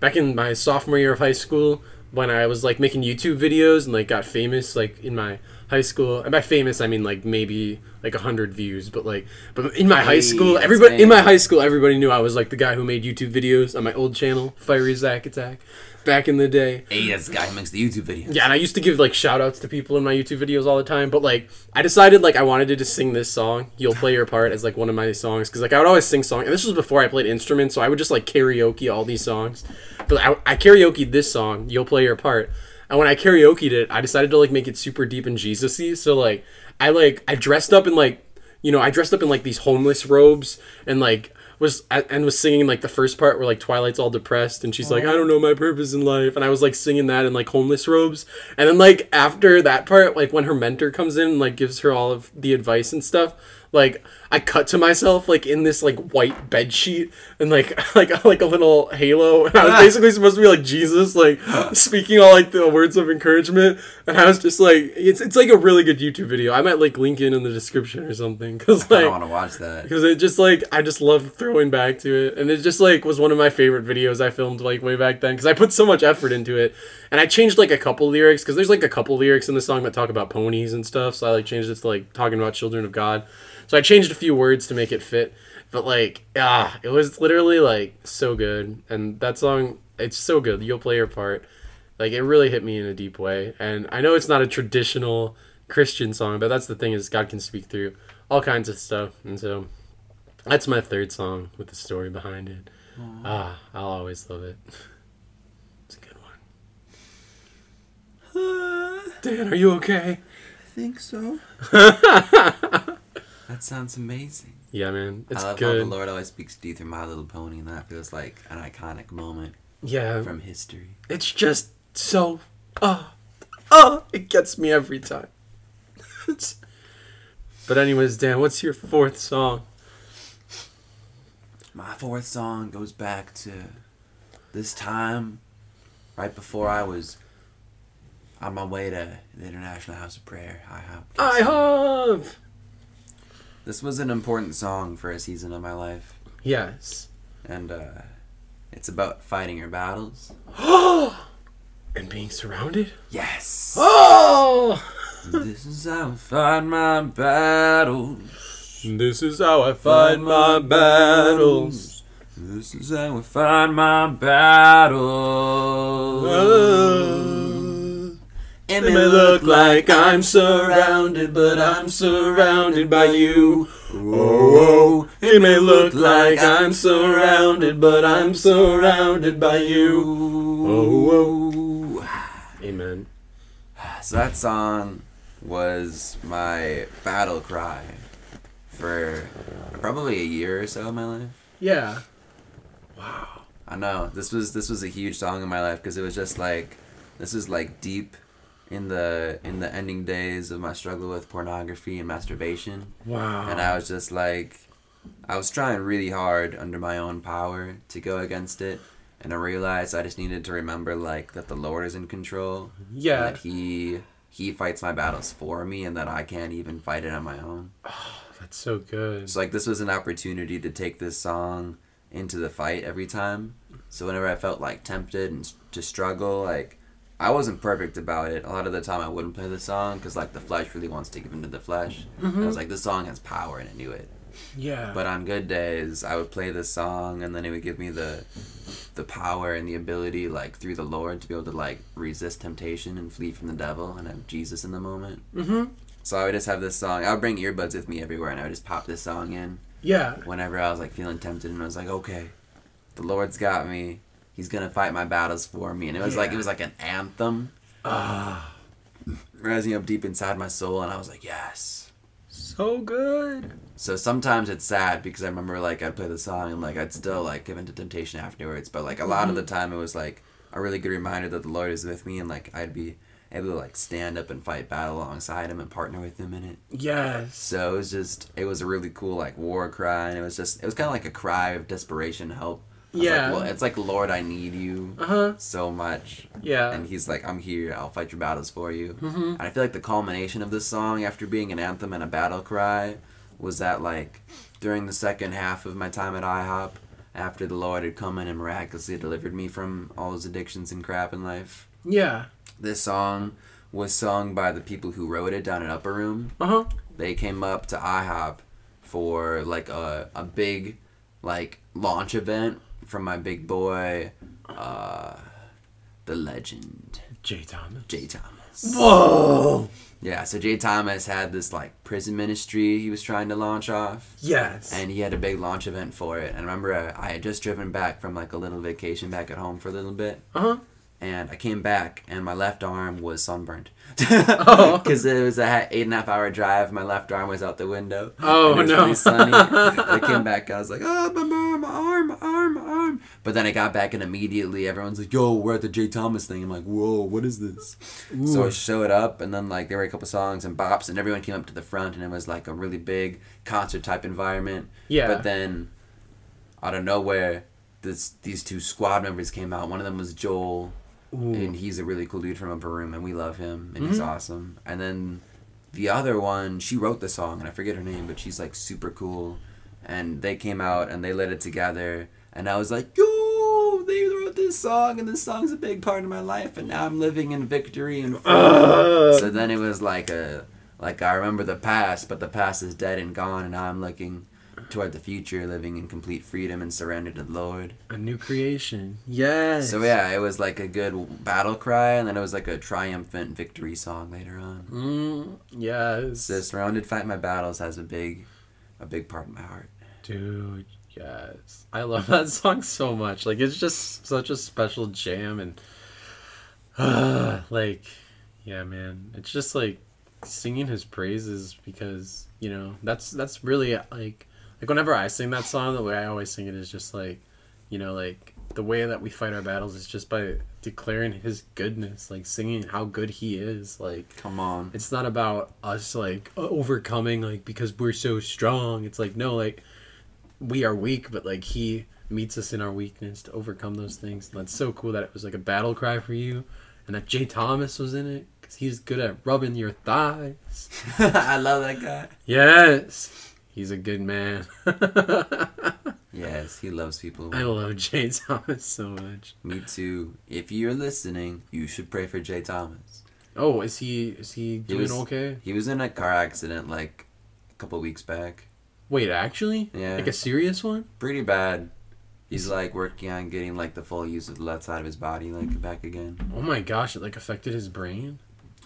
back in my sophomore year of high school when i was like making youtube videos and like got famous like in my high school and by famous i mean like maybe like 100 views but like but in my high school everybody in my high school everybody knew i was like the guy who made youtube videos on my old channel fiery zack attack back in the day Hey, that's the guy who makes the YouTube videos. yeah, and I used to give like shout outs to people in my YouTube videos all the time, but like I decided like I wanted to just sing this song, You'll Play Your Part as like one of my songs cuz like I would always sing songs. And this was before I played instruments, so I would just like karaoke all these songs. But I, I karaokeed this song, You'll Play Your Part. And when I karaokeed it, I decided to like make it super deep and Jesus-y. So like I like I dressed up in like you know, I dressed up in like these homeless robes and like was and was singing like the first part where like Twilight's all depressed and she's like, I don't know my purpose in life, and I was like singing that in like homeless robes, and then like after that part, like when her mentor comes in and like gives her all of the advice and stuff, like I cut to myself like in this like white bed sheet and like <laughs> like like a little halo, and I was basically supposed to be like Jesus, like <gasps> speaking all like the words of encouragement, and I was just like, it's it's like a really good YouTube video. I might like link it in the description or something because I like don't want to watch that. because it just like I just love throwing back to it, and it just like was one of my favorite videos I filmed like way back then because I put so much effort into it, and I changed like a couple lyrics because there's like a couple lyrics in the song that talk about ponies and stuff, so I like changed it to like talking about children of God, so I changed a few words to make it fit, but like ah, it was literally like so good, and that song it's so good. You'll play your part, like it really hit me in a deep way, and I know it's not a traditional Christian song, but that's the thing is God can speak through all kinds of stuff, and so. That's my third song with the story behind it. Ah, I'll always love it. <laughs> It's a good one. Dan, are you okay? I think so. <laughs> that sounds amazing. Yeah, man, it's I love how the. Lord always speaks to you through My Little Pony, and that feels like an iconic moment Yeah, from history. it's just so. Oh, oh, it gets me every time. <laughs> But anyways, Dan, what's your fourth song? My fourth song goes back to this time right before I was on my way to the International House of Prayer. I have. This was an important song for a season of my life, Yes. and uh, it's about fighting your battles. <gasps> and being surrounded. Yes. Oh. this is how I fight my battles. This is how I fight my battles. This is how I fight my battles. It It may look like I'm surrounded, but I'm surrounded by you. Oh, oh. It may look like I'm surrounded, but I'm surrounded by you. Oh, oh. Amen. <sighs> So that song was my battle cry for probably a year or so of my life. Yeah. Wow. I know this was this was a huge song in my life because it was just like this is like deep in the in the ending days of my struggle with pornography and masturbation. Wow. and I was just like, I was trying really hard under my own power to go against it, and I realized I just needed to remember like that the Lord is in control, yeah. that He He fights my battles for me, and that I can't even fight it on my own. Oh, <sighs> That's so good. So like this was an opportunity to take this song into the fight every time. So whenever I felt like tempted and to struggle, like. I wasn't perfect about it. A lot of the time, I wouldn't play the song because, like, the flesh really wants to give into the flesh. I was like, this song has power, and I knew it. Yeah. But on good days, I would play this song, and then it would give me the the power and the ability, like through the Lord, to be able to like resist temptation and flee from the devil, and have Jesus in the moment. mm-hmm. So I would just have this song. I would bring earbuds with me everywhere, and I would just pop this song in Yeah. whenever I was like feeling tempted, and I was like, okay, the Lord's got me. He's gonna fight my battles for me, and it was like it was like an anthem Ah. rising up deep inside my soul, and I was like, yes. So good. So sometimes it's sad because I remember like I'd play the song and like I'd still like give into temptation afterwards. But like a lot of the time it was like a really good reminder that the Lord is with me and like I'd be able to like stand up and fight battle alongside him and partner with him in it. Yes. So it was just it was a really cool like war cry and it was just it was kind of like a cry of desperation help. Yeah. Like, well, it's like Lord, I need you Uh huh. so much. Yeah. And he's like, I'm here. I'll fight your battles for you. Mm-hmm. And I feel like the culmination of this song, after being an anthem and a battle cry, was that like during the second half of my time at IHOP, after the Lord had come in and miraculously delivered me from all those addictions and crap in life, Yeah. this song was sung by the people who wrote it down in Upper Room. Uh huh. They came up to IHOP for like a, a big like launch event from my big boy, uh, the legend, Jay Thomas. Jay Thomas. Whoa. Yeah, so Jay Thomas had this like prison ministry he was trying to launch off, Yes. and he had a big launch event for it. And I remember I, I had just driven back from like a little vacation back at home for a little bit, uh huh. And I came back and my left arm was sunburned. <laughs> Oh. Because it was a eight and a half hour drive, my left arm was out the window. Oh, it was no. Really sunny. <laughs> I came back, I was like, oh, my arm, my arm, my arm, my arm. But then I got back and immediately everyone's like, yo, we're at the Jay Thomas thing. I'm like, whoa, what is this? So I showed up, and then like there were a couple songs and bops, and everyone came up to the front, and it was like a really big concert type environment. Yeah. But then, out of nowhere, this these two squad members came out. One of them was Joel, Ooh. and he's a really cool dude from Upper Room, and we love him, and he's Mhm. awesome. And then the other one, she wrote the song, and I forget her name, but she's like super cool. And they came out and they lit it together, and I was like, yo, they wrote this song, and this song's a big part of my life, and now I'm living in victory and. <laughs> Uh, So then it was like a like I remember the past, but the past is dead and gone, and now I'm looking toward the future, living in complete freedom and surrendered to the Lord. a new creation. Yes. So yeah, it was like a good battle cry, and then it was like a triumphant victory song later on. Mm, yes. So surrounded, fight my battles has a big, a big part of my heart. Dude, yes. I love that song so much. Like it's just such a special jam and <sighs> like yeah, man. It's just like singing his praises because, you know, that's that's really like like whenever I sing that song, the way I always sing it is just like, you know, like the way that we fight our battles is just by declaring his goodness, like singing how good he is. Like Come on. it's not about us like uh, overcoming like because we're so strong. It's like no, like we are weak, but like he meets us in our weakness to overcome those things. And that's so cool that it was like a battle cry for you, and that Jay Thomas was in it because he's good at rubbing your thighs. <laughs> I love that guy. Yes, he's a good man. <laughs> Yes, he loves people. I love Jay Thomas so much. Me too. If you're listening, you should pray for Jay Thomas. Oh, is he is he doing was- okay? He was in a car accident like a couple weeks back. Wait, actually, Yeah. like a serious one? Pretty bad. He's like working on getting like the full use of the left side of his body like back again. Oh my gosh, it like affected his brain.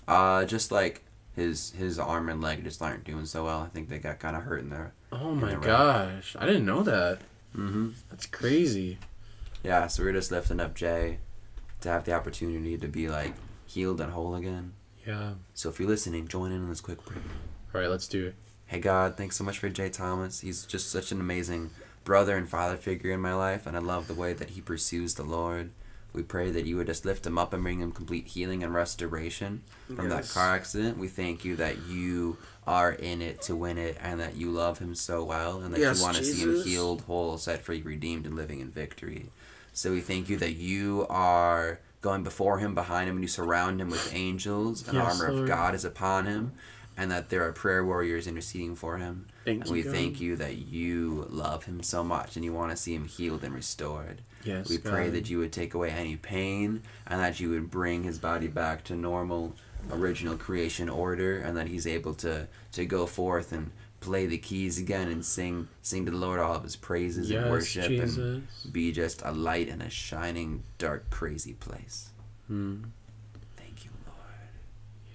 Uh just like his his arm and leg just aren't doing so well. I think they got kind of hurt in there. Oh my the gosh, I didn't know that. Mm-hmm. That's crazy. Yeah, so we're just lifting up Jay to have the opportunity to be like healed and whole again. Yeah. So if you're listening, join in on this quick prayer. All right, let's do it. Hey God, thanks so much for Jay Thomas. He's just such an amazing brother and father figure in my life, and I love the way that he pursues the Lord. We pray that you would just lift him up and bring him complete healing and restoration from that car accident. We thank you that you are in it to win it and that you love him so well and that Yes, you want to see him healed, whole, set free, redeemed, and living in victory. So we thank you that you are going before him, behind him, and you surround him with angels, and Yes, armor of God is upon him, and that there are prayer warriors interceding for him. Thank And you. we God. thank you that you love him so much and you want to see him healed and restored. Yes. we pray that you would take away any pain and that you would bring his body back to normal original creation order and that he's able to to go forth and play the keys again and sing sing to the Lord all of his praises Yes, and worship and be just a light in a shining dark crazy place. Hmm. Thank you,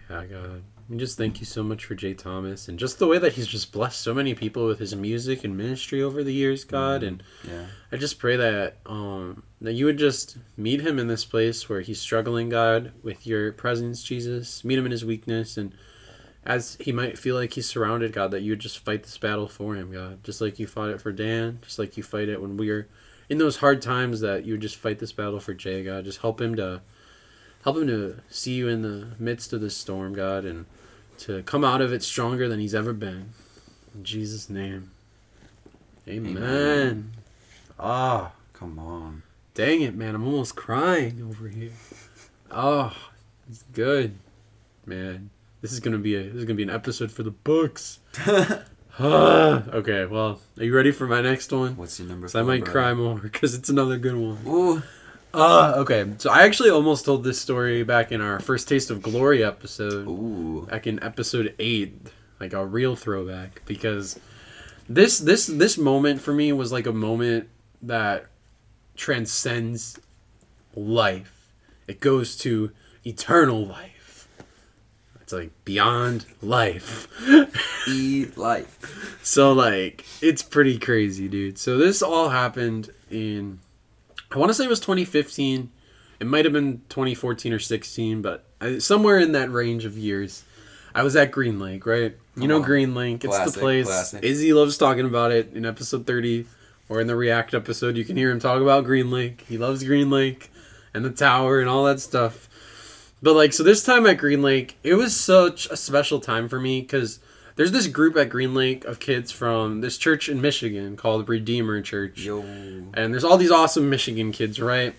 Lord. Yeah, God. We just thank you so much for Jay Thomas and just the way that he's just blessed so many people with his music and ministry over the years, God. And Yeah. I just pray that um that you would just meet him in this place where he's struggling, God, with your presence, Jesus. Meet him in his weakness and as he might feel like he's surrounded, God, that you would just fight this battle for him, God. Just like you fought it for Dan, just like you fight it when we are in those hard times that you would just fight this battle for Jay, God. Just help him to help him to see you in the midst of this storm, God, and to come out of it stronger than he's ever been. In Jesus' name. Amen. Amen. Ah. Come on. Dang it, man! I'm almost crying over here. Oh, it's good, man. This is gonna be a this is gonna be an episode for the books. <laughs> Ah, okay, well, are you ready for my next one? What's your number 'Cause I might brother? cry more because it's another good one. Ooh. Uh, okay. So I actually almost told this story back in our first Taste of Glory episode Ooh. back in episode eight, like a real throwback, because this this this moment for me was like a moment that transcends life. It goes to eternal life. It's like beyond life. <laughs> E life. So like it's pretty crazy, dude. So this all happened in I want to say it was 2015. It might have been 2014 or 16, but I, somewhere in that range of years. I was at Green Lake, right? you Come know on. Green Lake. It's Classic, the place. classic. Izzy loves talking about it in episode 30 or in the React episode. You can hear him talk about Green Lake. He loves Green Lake and the tower and all that stuff. But like, so this time at Green Lake, it was such a special time for me because there's this group at Green Lake of kids from this church in Michigan called Redeemer Church. Yo. And there's all these awesome Michigan kids, right?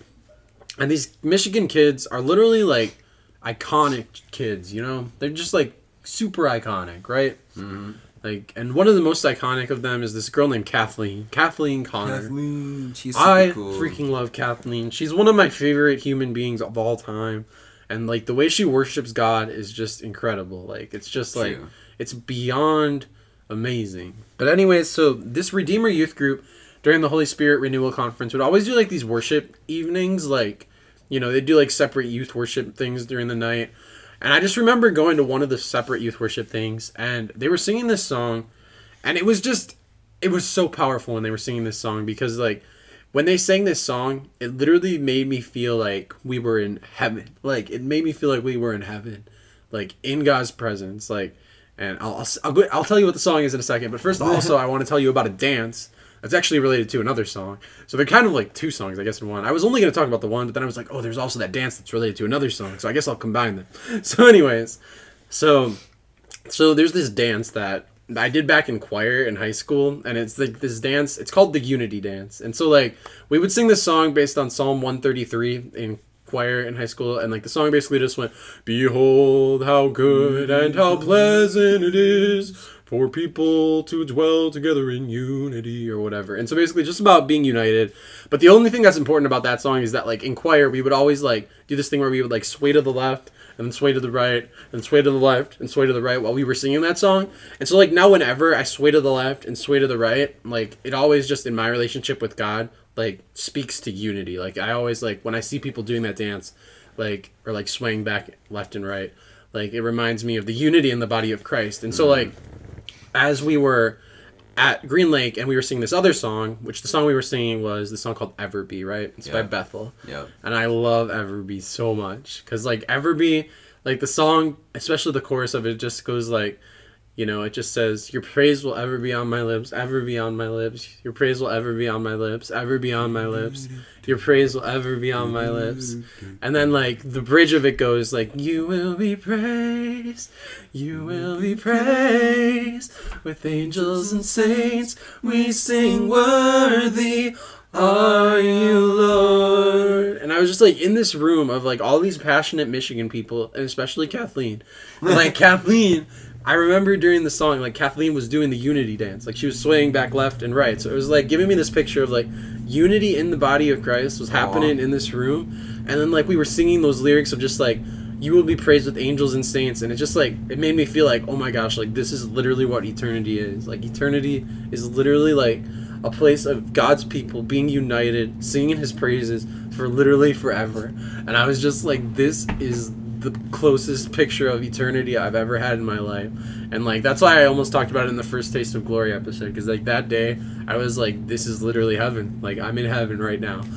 And these Michigan kids are literally like iconic kids, you know? They're just like super iconic, right? Mm-hmm. Like, and one of the most iconic of them is this girl named Kathleen. Kathleen Connor. Kathleen. She's I cool. freaking love Kathleen. She's one of my favorite human beings of all time. And like the way she worships God is just incredible. Like it's just like True. It's beyond amazing. But anyways, so this Redeemer Youth Group during the Holy Spirit Renewal Conference would always do like these worship evenings, like you know, they do like separate youth worship things during the night. And I just remember going to one of the separate youth worship things and they were singing this song and it was just it was so powerful when they were singing this song because like when they sang this song, it literally made me feel like we were in heaven. Like it made me feel like we were in heaven, like in God's presence. Like, and I'll I'll, I'll, go, I'll tell you what the song is in a second. But first, <laughs> also, I want to tell you about a dance It's actually related to another song. So they're kind of like two songs, I guess, in one. I was only going to talk about the one, but then I was like, oh, there's also that dance that's related to another song. So I guess I'll combine them. <laughs> So, anyways, so so there's this dance that I did back in choir in high school, and it's like this dance. It's called the Unity Dance, and so like we would sing this song based on Psalm 133 in choir in high school, and like the song basically just went, "Behold how good and how pleasant it is for people to dwell together in unity," or whatever. And so basically just about being united. But the only thing that's important about that song is that like in choir we would always like do this thing where we would like sway to the left and then sway to the right, and sway to the left, and sway to the right while we were singing that song. And so, like, now whenever I sway to the left and sway to the right, like, it always just in my relationship with God, like, speaks to unity. Like, I always, like, when I see people doing that dance, like, or like swaying back left and right, like, it reminds me of the unity in the body of Christ. And so, mm. like, as we were at Green Lake and we were singing this other song, which the song we were singing was the song called Ever Be, right? It's by Bethel. Yeah. And I love Ever Be so much cuz like Ever Be, like the song, especially the chorus of it just goes like you know, it just says, Your praise will ever be on my lips, ever be on my lips. Your praise will ever be on my lips, ever be on my lips. Your praise will ever be on my lips. And then, like, the bridge of it goes, like, You will be praised, you will be praised. With angels and saints, we sing, Worthy are you, Lord. And I was just like in this room of like all these passionate Michigan people, and especially Kathleen. And, like <laughs> Kathleen, I remember during the song, like Kathleen was doing the unity dance. Like she was swaying back left and right. So it was like giving me this picture of like unity in the body of Christ was happening in this room. And then like we were singing those lyrics of just like you will be praised with angels and saints and it just like it made me feel like oh my gosh like this is literally what eternity is like eternity is literally like a place of god's people being united singing his praises for literally forever and i was just like this is the closest picture of eternity i've ever had in my life. And like that's why i almost talked about it in the first taste of glory episode because like that day i was like this is literally heaven. Like i'm in heaven right now. <laughs>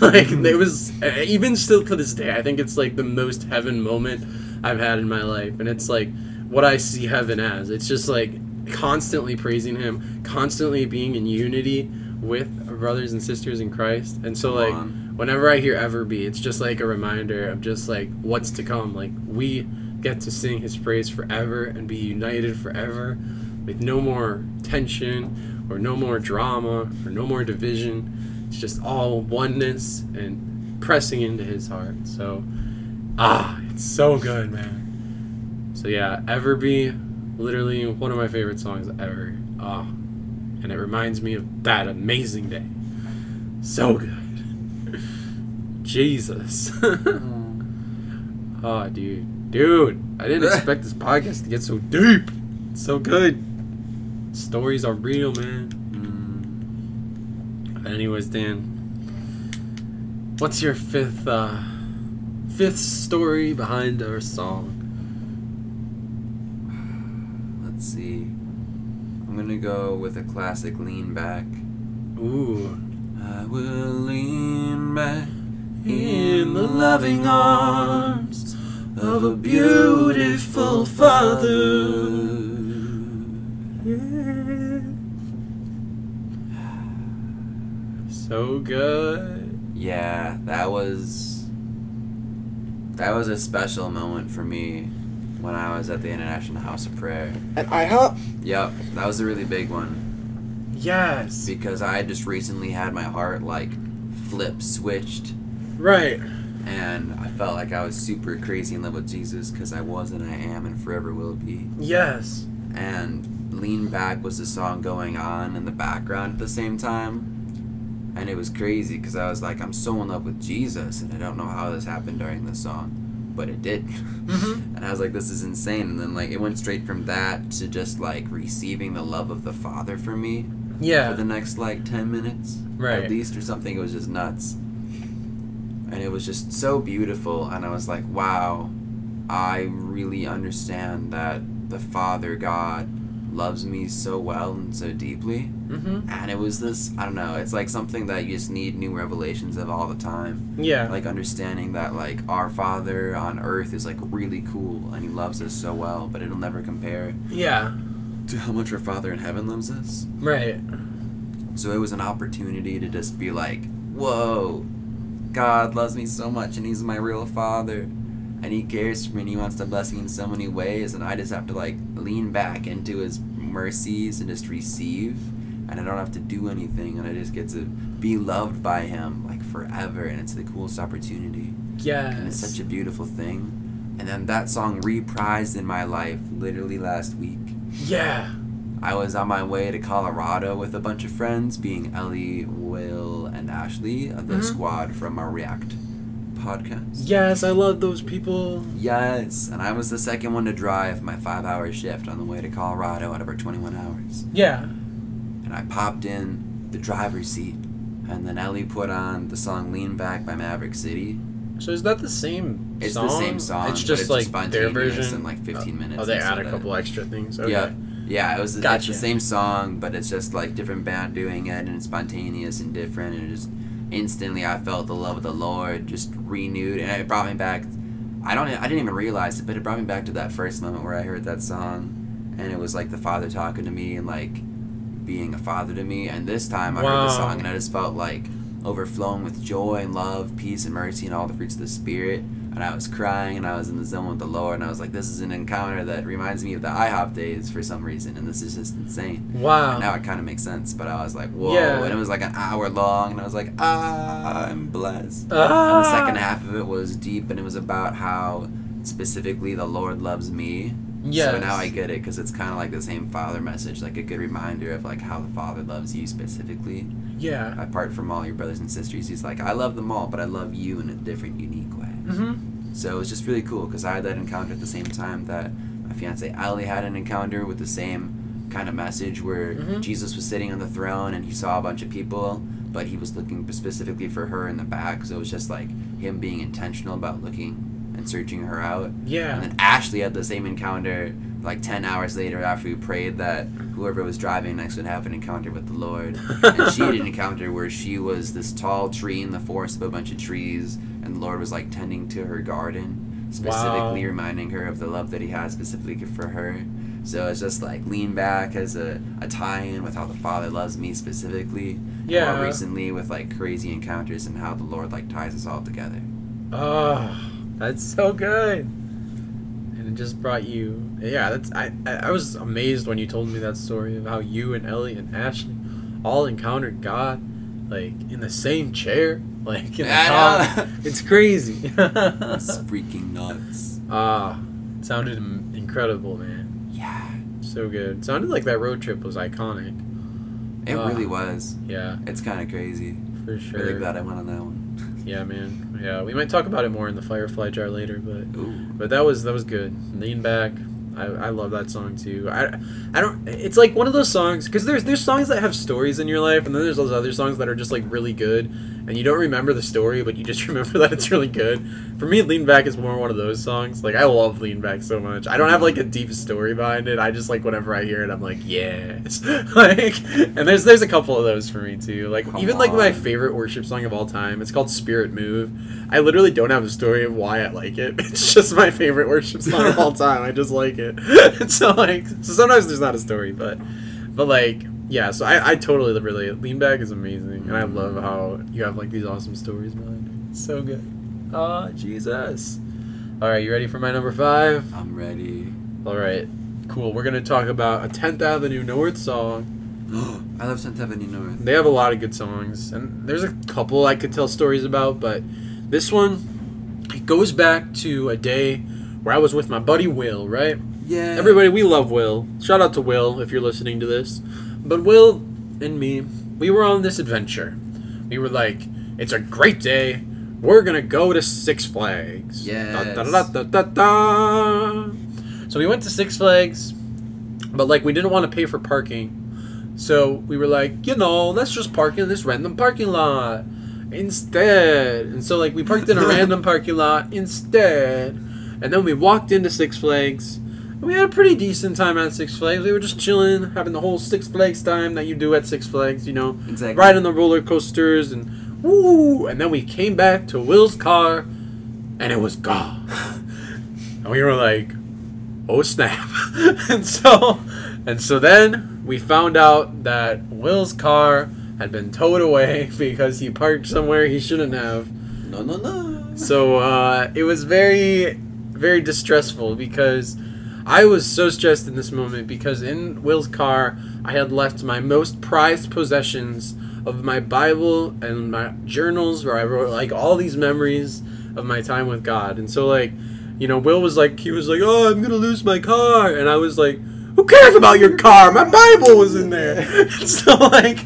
Like mm-hmm. it was eh, even still to this day i think it's like the most heaven moment i've had in my life. And it's like what i see heaven as. It's just like constantly praising him constantly being in unity with brothers and sisters in christ. And so Come like on. Whenever i hear ever be it's just like a reminder of just like what's to come like we get to sing his praise forever and be united forever with no more tension or no more drama or no more division it's just all oneness and pressing into his heart. So, ah, it's so good, man. So yeah, Ever Be, literally one of my favorite songs ever. Ah, and it reminds me of that amazing day. So good. Jesus. <laughs> oh, dude, dude, I didn't <laughs> expect this podcast to get so deep. It's so good. Stories are real, man. Mm, anyways, Dan, what's your fifth uh fifth story behind our song? let's see. I'm gonna go with a classic lean back. Ooh. I will lean back In the loving arms of a beautiful father. So good. Yeah, that was that was a special moment for me when I was at the International House of Prayer. And IHOP? Yep, that was a really big one Yes. because I just recently had my heart like flip switched Right. and I felt like I was super crazy in love with Jesus because I was and I am and forever will be. Yes. And Lean Back was the song going on in the background at the same time. And it was crazy because I was like, I'm so in love with Jesus, and I don't know how this happened during this song, but it did. Mhm. <laughs> and I was like, this is insane. And then, like, it went straight from that to just, like, receiving the love of the Father for me Yeah. for the next, like, 10 minutes Right. at least or something. It was just nuts. And it was just so beautiful. And I was like, wow, I really understand that the Father God loves me so well and so deeply. Mm-hmm. And it was this, I don't know, it's like something that you just need new revelations of all the time. Yeah. Like understanding that, like, our Father on earth is, like, really cool and He loves us so well, but it'll never compare yeah. to how much our Father in heaven loves us. Right. So it was an opportunity to just be like, whoa, God loves me so much and He's my real Father. And He cares for me and He wants to bless me in so many ways. And I just have to like lean back into His mercies and just receive. And I don't have to do anything. And I just get to be loved by Him like forever. And it's the coolest opportunity. Yeah. And it's such a beautiful thing. And then that song reprised in my life literally last week. yeah. I was on my way to Colorado with a bunch of friends, being Ellie, Will, and Ashley, the Mhm. squad from our React podcast. Yes, I love those people. Yes, and I was the second one to drive my five hour shift on the way to Colorado out of our 21 hours. Yeah. And I popped in the driver's seat, and then Ellie put on the song Lean Back by Maverick City. So is that the same song? It's song? the same song. It's just like their version. in like 15 minutes. Oh, they add a couple extra things. Okay. Yeah. Yeah, it was it's the same song, but it's just like different band doing it, and it's spontaneous and different, and just instantly I felt the love of the Lord just renewed, and it brought me back. I don't, I didn't even realize it, but it brought me back to that first moment where I heard that song, and it was like the Father talking to me and like being a father to me, and this time I heard the song and I just felt like overflowing with joy and love, peace and mercy, and all the fruits of the Spirit. And I was crying and I was in the zone with the Lord, and I was like, this is an encounter that reminds me of the IHOP days for some reason, and this is just insane. Wow. And now it kind of makes sense, but I was like, whoa. Yeah. And it was like an hour long, and I was like, ah, I'm blessed. Ah. And the second half of it was deep, and it was about how specifically the Lord loves me. So now I get it because it's kind of like the same father message, like a good reminder of like how the father loves you specifically. Yeah. Apart from all your brothers and sisters, he's like, I love them all, but I love you in a different, unique way. Mm-hmm. So it was just really cool because I had that encounter at the same time that my fiance Ali had an encounter with the same kind of message where Mhm. Jesus was sitting on the throne and he saw a bunch of people, but he was looking specifically for her in the back. So it was just like him being intentional about looking and searching her out. Yeah. And then Ashley had the same encounter like 10 hours later after we prayed that whoever was driving next would have an encounter with the Lord. <laughs> and she had an encounter where she was this tall tree in the forest of a bunch of trees, and the Lord was like tending to her garden, specifically Wow. reminding her of the love that He has specifically for her. So it's just like lean back as a, a tie in with how the Father loves me specifically. Yeah. more recently with like crazy encounters and how the Lord like ties us all together. Oh, that's so good. And just brought you. Yeah, that's. I, I was amazed when you told me that story of how you and Ellie and Ashley all encountered God, like in the same chair, <laughs> like in the know. <laughs> It's crazy. It's freaking nuts. Ah, it sounded incredible, man. Yeah. So good. sounded like that road trip was iconic. It Ah. really was. Yeah, It's kind of crazy. for sure. Really glad I went on that one. <laughs> Yeah, man. Yeah, we might talk about it more in the Firefly jar later, but Ooh. but that was that was good. Lean back. I, I love that song too. I I don't. It's like one of those songs because there's there's songs that have stories in your life, and then there's those other songs that are just like really good, and you don't remember the story, but you just <laughs> remember that it's really good. For me, Lean Back is more one of those songs. Like I love Lean Back so much. I don't have like a deep story behind it. I just like whenever I hear it, I'm like yes. <laughs> like and there's there's a couple of those for me too. Like Come even like my favorite worship song of all time. It's called Spirit Move. I literally don't have a story of why I like it. <laughs> It's just my favorite worship song of all time. I just like it. so like, so sometimes there's not a story, but, but like, yeah. So I, I totally relate. Lean back is amazing, and I love how you have like these awesome stories behind it. It's so good. Ah, Jesus. All right, you ready for my number five? I'm ready. All right, cool. We're gonna talk about a 10th Avenue North song. <gasps> I love 10th Avenue North. They have a lot of good songs, and there's a couple I could tell stories about, but this one it goes back to a day where I was with my buddy Will, right? Yeah. Everybody, we love Will. Shout out to Will if you're listening to this. But Will and me, we were on this adventure. We were like, it's a great day. We're gonna go to Six Flags. Yes. Da, da, da. So we went to Six Flags, but like we didn't want to pay for parking. So we were like, you know, let's just park in this random parking lot instead. And so like we parked in a <laughs> random parking lot instead. And then we walked into Six Flags. We had a pretty decent time at Six Flags. We were just chilling, having the whole Six Flags time that you do at Six Flags, you know, Exactly. riding the roller coasters and woo. And then we came back to Will's car, and it was gone. <laughs> and we were like, "Oh snap!" <laughs> and so, and so then we found out that Will's car had been towed away <laughs> because he parked somewhere he shouldn't have. No, no, no. So uh, it was very, very distressful because I was so stressed in this moment because in Will's car I had left my most prized possessions of my Bible and my journals where I wrote like all these memories of my time with God. And so like, you know, Will was like he was like, "Oh, I'm going to lose my car." And I was like, "Who cares about your car? My Bible was in there." <laughs> so like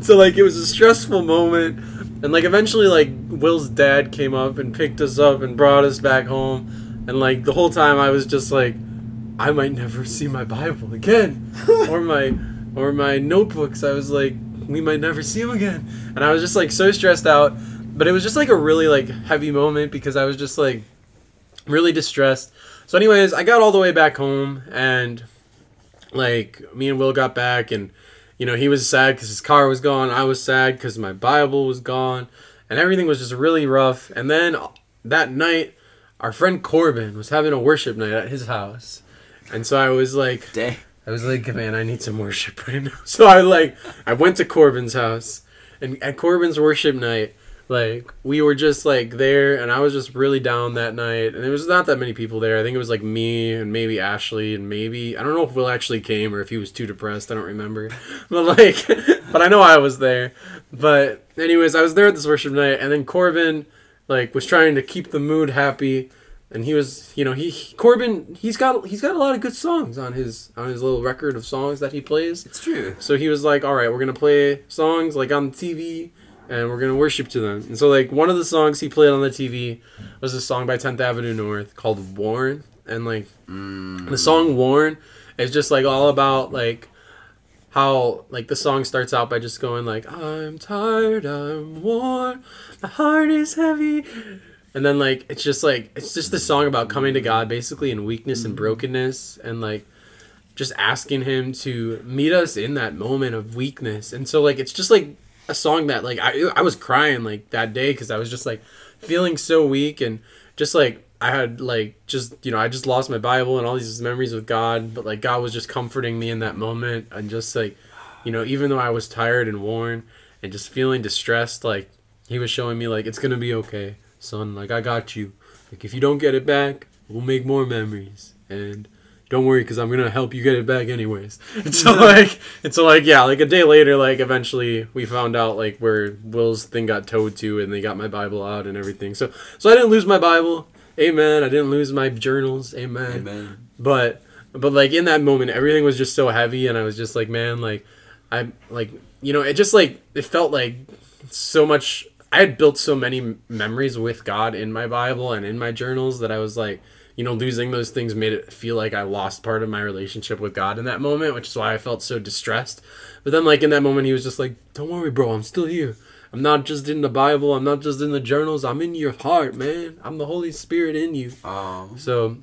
so like it was a stressful moment. And like eventually like Will's dad came up and picked us up and brought us back home. And like the whole time I was just like I might never see my Bible again <laughs> or my or my notebooks. I was like we might never see them again. And I was just like so stressed out. But it was just like a really like heavy moment because I was just like really distressed. So anyways, I got all the way back home and like me and Will got back and you know, he was sad cuz his car was gone. I was sad cuz my Bible was gone and everything was just really rough. And then that night our friend Corbin was having a worship night at his house. And so I was like Dang. I was like, man, I need some worship <laughs> right now. So I like, I went to Corbin's house, and at Corbin's worship night, like we were just like there, and I was just really down that night, and there was not that many people there. I think it was like me and maybe Ashley and maybe I don't know if Will actually came or if he was too depressed. I don't remember, <laughs> but like, <laughs> but I know I was there. But anyways, I was there at this worship night, and then Corbin like was trying to keep the mood happy and he was you know he, he Corbin he's got he's got a lot of good songs on his on his little record of songs that he plays. It's true. So he was like, "All right, we're gonna play songs like on the TV, and we're gonna worship to them." And so like one of the songs he played on the TV was a song by Tenth Avenue North called "Worn," and like Mm. the song "Worn" is just like all about like how like the song starts out by just going like I'm tired, I'm worn, my heart is heavy. And then like it's just like it's just the song about coming to God basically in weakness and mm-hmm. brokenness and like just asking him to meet us in that moment of weakness. And so like it's just like a song that like I I was crying like that day cuz I was just like feeling so weak and just like I had like just you know I just lost my Bible and all these memories with God, but like God was just comforting me in that moment and just like you know even though I was tired and worn and just feeling distressed, like He was showing me like it's gonna be okay, son. Like I got you. Like if you don't get it back, we'll make more memories. And don't worry because i'm gonna help you get it back anyways. <laughs> And so like and so like yeah like a day later like eventually we found out like where will's thing got towed to and they got my bible out and everything. So so i didn't lose my bible. Amen. I didn't lose my journals. Amen, Amen. but but like in that moment everything was just so heavy and i was just like man like i like you know it just like it felt like so much i had built so many memories with god in my bible and in my journals that i was like you know losing those things made it feel like i lost part of my relationship with god in that moment which is why i felt so distressed but then like in that moment he was just like don't worry bro i'm still here i'm not just in the bible i'm not just in the journals i'm in your heart man i'm the holy spirit in you Oh. so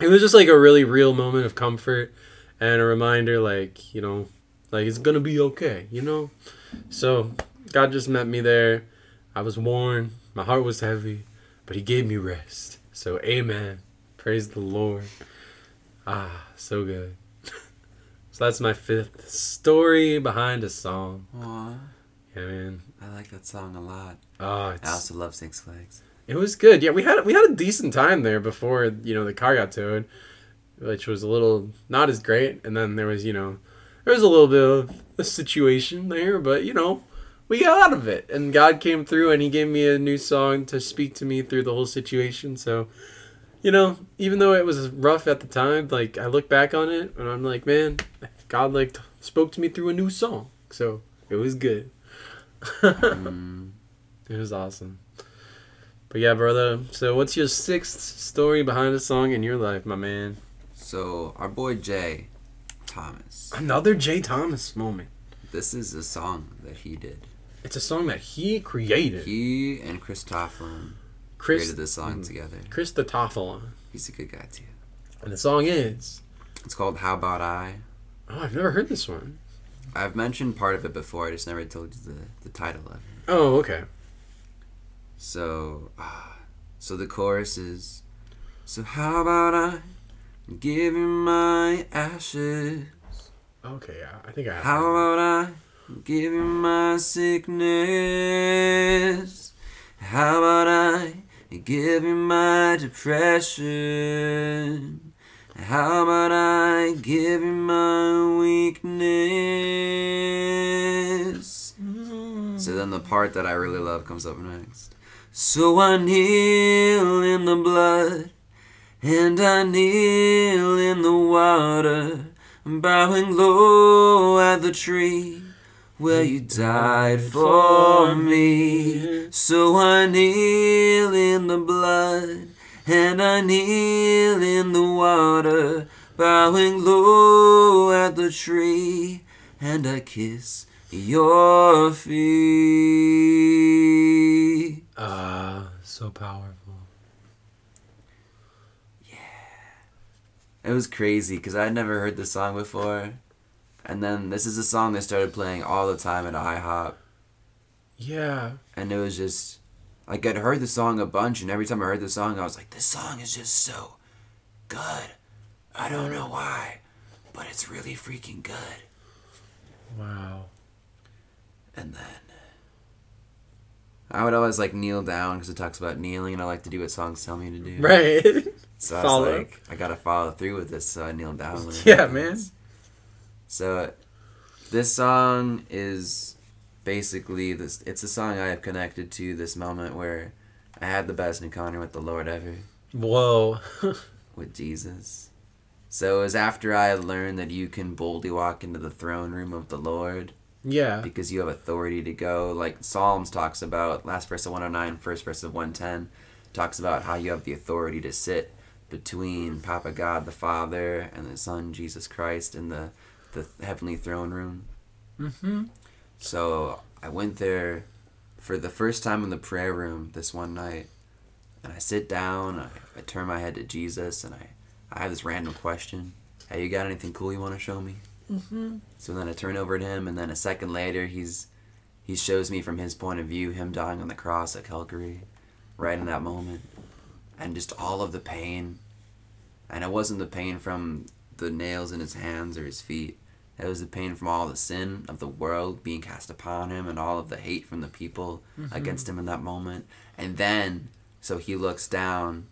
it was just like a really real moment of comfort and a reminder like, you know, like it's going to be okay, you know? So God just met me there. I was worn, my heart was heavy, but he gave me rest. So amen. Praise the Lord. Ah, so good. <laughs> so that's my fifth story behind a song. Aw. Yeah, man. I like that song a lot. Oh, I also love Six Flags. It was good. Yeah, we had we had a decent time there before you know the car got towed, which was a little not as great. And then there was you know there was a little bit of a situation there, but you know we got out of it, and God came through, and He gave me a new song to speak to me through the whole situation. So you know, even though it was rough at the time, like I look back on it, and I'm like, man, God like spoke to me through a new song. So it was good. Mm. <laughs> It was awesome. But yeah, brother. So, what's your sixth story behind a song in your life, my man? So our boy Jay Thomas. Another Jay Thomas moment. This is a song that he did. It's a song that he created. He and Christopher Chris created this song together. Chris the Toffelon. He's a good guy too. And the song is. It's called How About I. Oh, I've never heard this one. I've mentioned part of it before. I just never told you the, the title of it. Oh, okay. So, ah, so the chorus is, so how about I give you my ashes? Okay, yeah, I think I have. How about I give you my sickness? How about I give you my depression? How about I give you my weakness? Mm. So then the part that I really love comes up next. So I kneel in the blood and I kneel in the water, bowing low at the tree where mm. you died mm. for mm. me. So I kneel in the blood and I kneel in the water, bowing low at the tree, and I kiss your feet. Ah, so powerful. Yeah, it was crazy because I'd never heard this song before. And then this is a song they started playing all the time at IHOP. Yeah. And it was just like I'd heard the song a bunch, and every time I heard the song, I was like, this song is just so good. I don't know why, but it's really freaking good. Wow. And then I would always like kneel down because it talks about kneeling, and I like to do what songs tell me to do. Right. So I Follow. was like, I gotta follow through with this, so I kneel down. <laughs> Yeah, happens. So this song is basically this. It's a song I have connected to this moment where I had the best encounter with the Lord ever, Whoa. <laughs> with Jesus. So it was after I learned that you can boldly walk into the throne room of the Lord yeah. because you have authority to go. Like Psalms talks about, last verse of 109, first verse of 110, talks about how you have the authority to sit between Papa God the Father and the Son Jesus Christ in the, the heavenly throne room. Mm-hmm. So I went there for the first time in the prayer room this one night. And I sit down, I, I turn my head to Jesus, and I, I have this random question. Hey, you got anything cool you want to show me? Mm-hmm. So then I turn over to him, and then a second later, he's he shows me from his point of view him dying on the cross at Calvary, right in that moment, and just all of the pain. And it wasn't the pain from the nails in his hands or his feet. It was the pain from all the sin of the world being cast upon him, and all of the hate from the people mm-hmm. against him in that moment. And then, so he looks down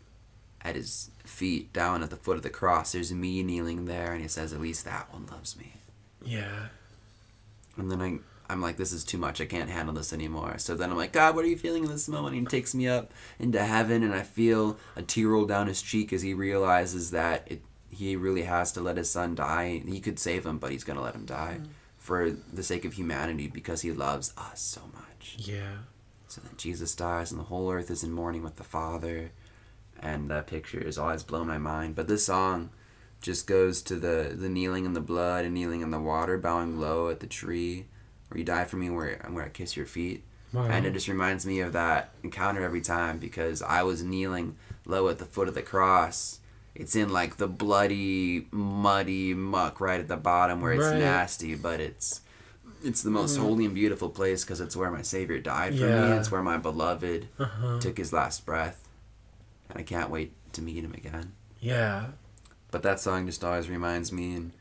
at his feet, down at the foot of the cross. There's me kneeling there, and he says, "At least that one loves me." Yeah. And then I, I'm like, this is too much. I can't handle this anymore. So then I'm like, God, what are you feeling in this moment? And he takes me up into heaven, and I feel a tear roll down his cheek as he realizes that it, he really has to let his son die. He could save him, but he's going to let him die mm. for the sake of humanity because he loves us so much. Yeah. So then Jesus dies, and the whole earth is in mourning with the Father. And that picture has always blown my mind. But this song just goes to the, the kneeling in the blood and kneeling in the water, bowing low at the tree where you die for me, where, where I kiss your feet. Wow. And it just reminds me of that encounter every time because I was kneeling low at the foot of the cross. It's in like the bloody, muddy muck right at the bottom where it's Right. nasty, but it's it's the most holy and beautiful place because it's where my Savior died for me. It's where my beloved uh-huh. took his last breath, and I can't wait to meet him again. Yeah. But that song just always reminds me and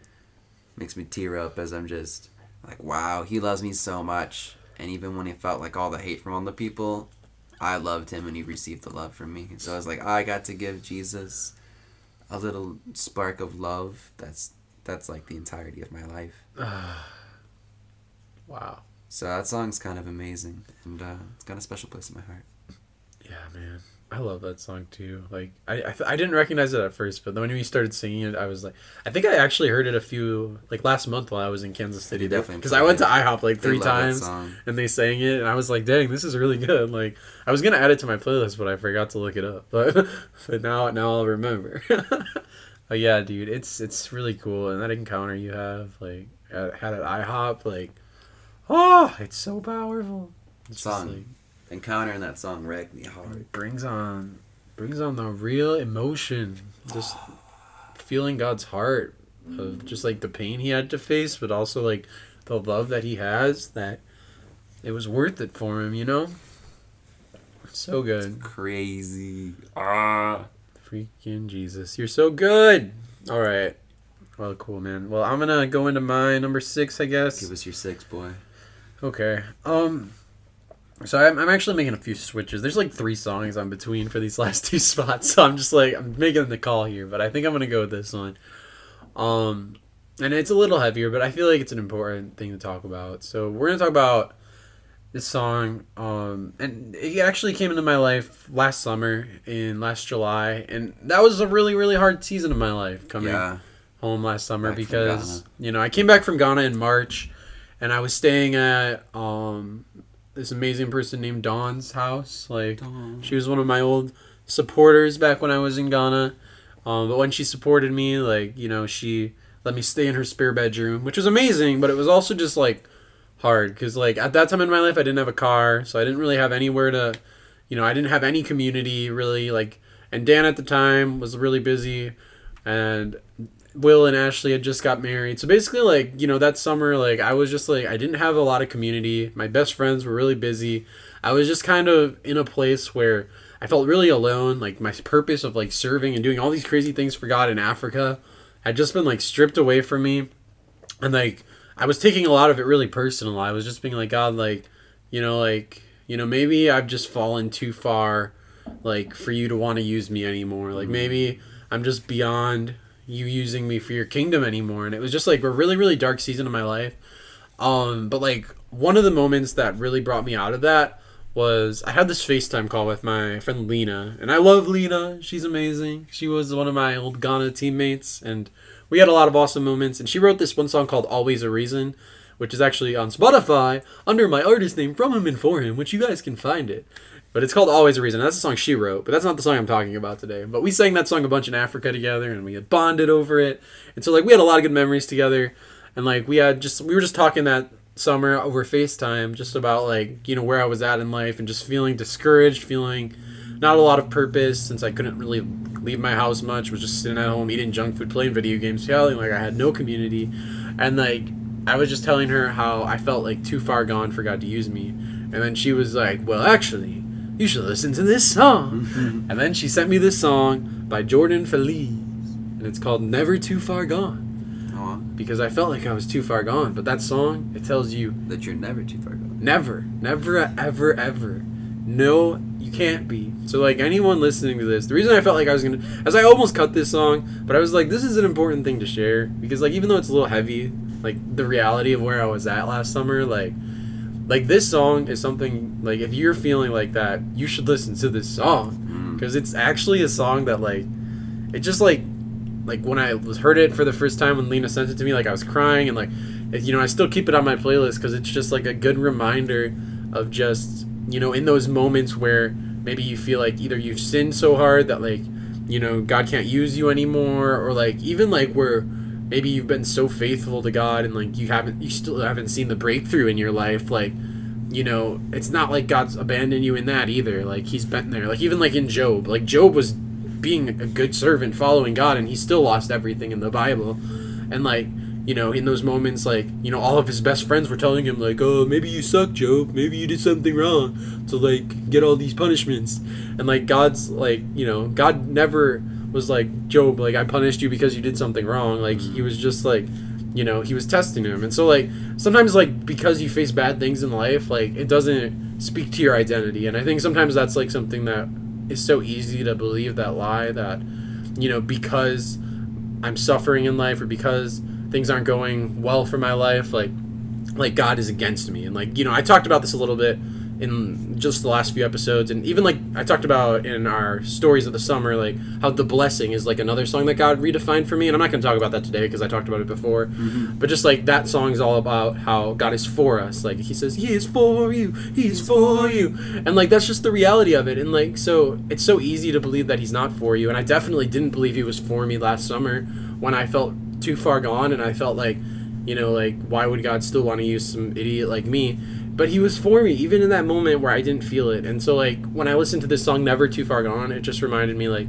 makes me tear up as I'm just like, wow, he loves me so much. And even when he felt like all the hate from all the people, I loved him and he received the love from me. So I was like, I got to give Jesus a little spark of love. That's that's like the entirety of my life. <sighs> wow. So that song's kind of amazing, and uh, it's got a special place in my heart. Yeah, man. I love that song too. Like, I, I, I didn't recognize it at first, but then when you started singing it, I was like, I think I actually heard it a few, like last month while I was in Kansas City. Definitely Because I went to IHOP like three times and they sang it, and I was like, dang, this is really good. Like, I was gonna add it to my playlist, but I forgot to look it up. <laughs> But, but now, now I'll remember. <laughs> but yeah, dude, it's it's really cool, and that encounter you have, like, at, had at IHOP, like, oh, it's so powerful. It's just, Song. Encountering that song wrecked me hard. it brings on brings on the real emotion just feeling god's heart of just like the pain he had to face but also like the love that he has that it was worth it for him you know so good Crazy. Ah. freaking jesus you're so good all right well cool man well i'm gonna go into my number six i guess Give us your six, boy. Okay. Um. So I'm, I'm actually making a few switches. There's like three songs I'm between for these <laughs> last two spots. So I'm just like I'm making the call here, but I think I'm gonna go with this one. Um, and it's a little heavier, but I feel like it's an important thing to talk about. So we're gonna talk about this song. Um, and it actually came into my life last summer in last July, and that was a really really hard season of my life coming Yeah. home last summer Back because you know I came back from Ghana in March, and I was staying at um this amazing person named Dawn's house. Like she was one of my old supporters back when I was in Ghana. Um, but when she supported me, like you know, she let me stay in her spare bedroom, which was amazing. But it was also just like hard because like at that time in my life, I didn't have a car, so I didn't really have anywhere to, you know, I didn't have any community really. Like, and Dan at the time was really busy, and Will and Ashley had just got married. So basically, like, you know, that summer, like, I was just like, I didn't have a lot of community. My best friends were really busy. I was just kind of in a place where I felt really alone. Like, my purpose of, like, serving and doing all these crazy things for God in Africa had just been, like, stripped away from me. And, like, I was taking a lot of it really personal. I was just being like, God, like, you know, like, you know, maybe I've just fallen too far, like, for you to want to use me anymore. Like, mm. maybe I'm just beyond you using me for your kingdom anymore. And it was just like a really really dark season of my life. Um but like one of the moments that really brought me out of that was I had this FaceTime call with my friend Lena. And I love Lena. She's amazing. She was one of my old Ghana teammates. And we had a lot of awesome moments. And she wrote this one song called Always a Reason which is actually on Spotify under my artist name from him and for him which you guys can find it but it's called Always a Reason. That's the song she wrote, but that's not the song I'm talking about today. But we sang that song a bunch in Africa together and we had bonded over it. And so like we had a lot of good memories together. And like we had just we were just talking that summer over FaceTime just about like, you know, where I was at in life and just feeling discouraged, feeling not a lot of purpose since I couldn't really leave my house much, was just sitting at home eating junk food, playing video games, feeling like I had no community. And like I was just telling her how I felt like too far gone for God to use me. And then she was like, Well actually you should listen to this song. <laughs> and then she sent me this song by Jordan Feliz. And it's called Never Too Far Gone. Aw, Because I felt like I was too far gone. But that song, it tells you that you're never too far gone. never, never, ever, ever. No, you can't be. So, like, anyone listening to this, the reason I felt like I was gonna, as I almost cut this song, but I was like, this is an important thing to share. Because, like, even though it's a little heavy, like, the reality of where I was at last summer, like, like this song is something like if you're feeling like that you should listen to this song Mm. because it's actually a song that like it just like like when i was heard it for the first time when lena sent it to me like i was crying and like it- you know i still keep it on my playlist because it's just like a good reminder of just you know in those moments where maybe you feel like either you've sinned so hard that like you know god can't use you anymore or like even like where maybe you've been so faithful to god and like you haven't you still haven't seen the breakthrough in your life like you know it's not like god's abandoned you in that either. Like he's been there. Like even like in job like job was being a good servant following god and he still lost everything in the bible. And like you know in those moments like you know all of his best friends were telling him like oh maybe you suck job. Maybe you did something wrong to like get all these punishments. And like god's like you know god never was like job like i punished you because you did something wrong. Like he mm-hmm. was just like you know he was testing him. And so like sometimes like because you face bad things in life like it doesn't speak to your identity. And i think sometimes that's like something that is so easy to believe that lie that you know because i'm suffering in life or because things aren't going well for my life like like god is against me. And like you know i talked about this a little bit in just the last few episodes and even like i talked about in our stories of the summer like how the blessing is like another song that god redefined for me and i'm not going to talk about that today because i talked about it before. Mm-hmm. But just like that song is all about how god is for us. Like he says he is for you. He is for you. And like that's just the reality of it and like so it's so easy to believe that he's not for you and i definitely didn't believe he was for me last summer when i felt too far gone and i felt like you know like why would god still want to use some idiot like me but he was for me even in that moment where i didn't feel it. And so like when i listened to this song never too far gone it just reminded me like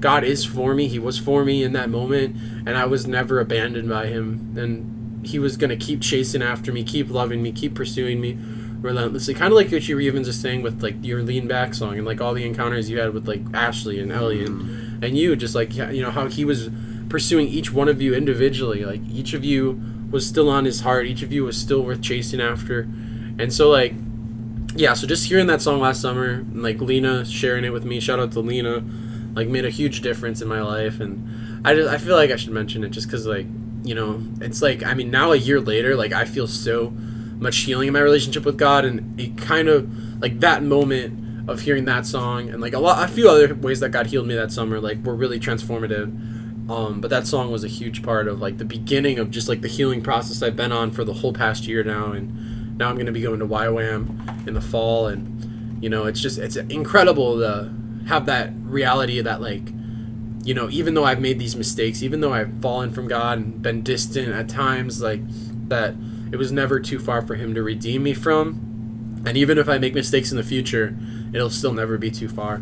god is for me he was for me in that moment and i was never abandoned by him. And he was going to keep chasing after me keep loving me keep pursuing me relentlessly. Kind of like what you were even just saying with like your lean back song and like all the encounters you had with like ashley and ellie and, mm-hmm. and you just like you know how he was pursuing each one of you individually. Like each of you was still on his heart each of you was still worth chasing after And so like yeah, so just hearing that song last summer, like Lena sharing it with me, shout out to Lena, like made a huge difference in my life. And I just I feel like I should mention it just cuz like, you know, it's like I mean now a year later, like I feel so much healing in my relationship with God. And it kind of like that moment of hearing that song and like a lot a few other ways that God healed me that summer like were really transformative. Um, but that song was a huge part of like the beginning of just like the healing process I've been on for the whole past year now. And now I'm gonna be going to YWAM in the fall and you know it's just it's incredible to have that reality that like you know even though I've made these mistakes even though I've fallen from God and been distant at times like that it was never too far for him to redeem me from and even if I make mistakes in the future it'll still never be too far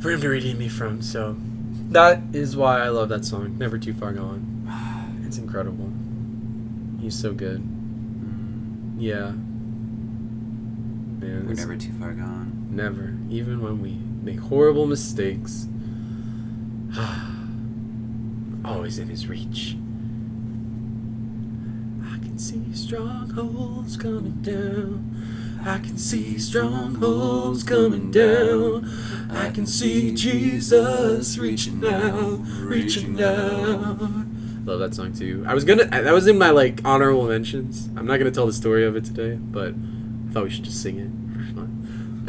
for him to redeem me from. So that is why I love that song. Never too far gone. <sighs> It's incredible. He's so good. Yeah. Man, We're never too far gone. never. Even when we make horrible mistakes. <sighs> Always in his reach. I can see strongholds coming down. I can see strongholds coming down. I can see Jesus reaching out, reaching out. Love that song too. I was gonna. That was in my like honorable mentions. I'm not gonna tell the story of it today, but I thought we should just sing it for fun.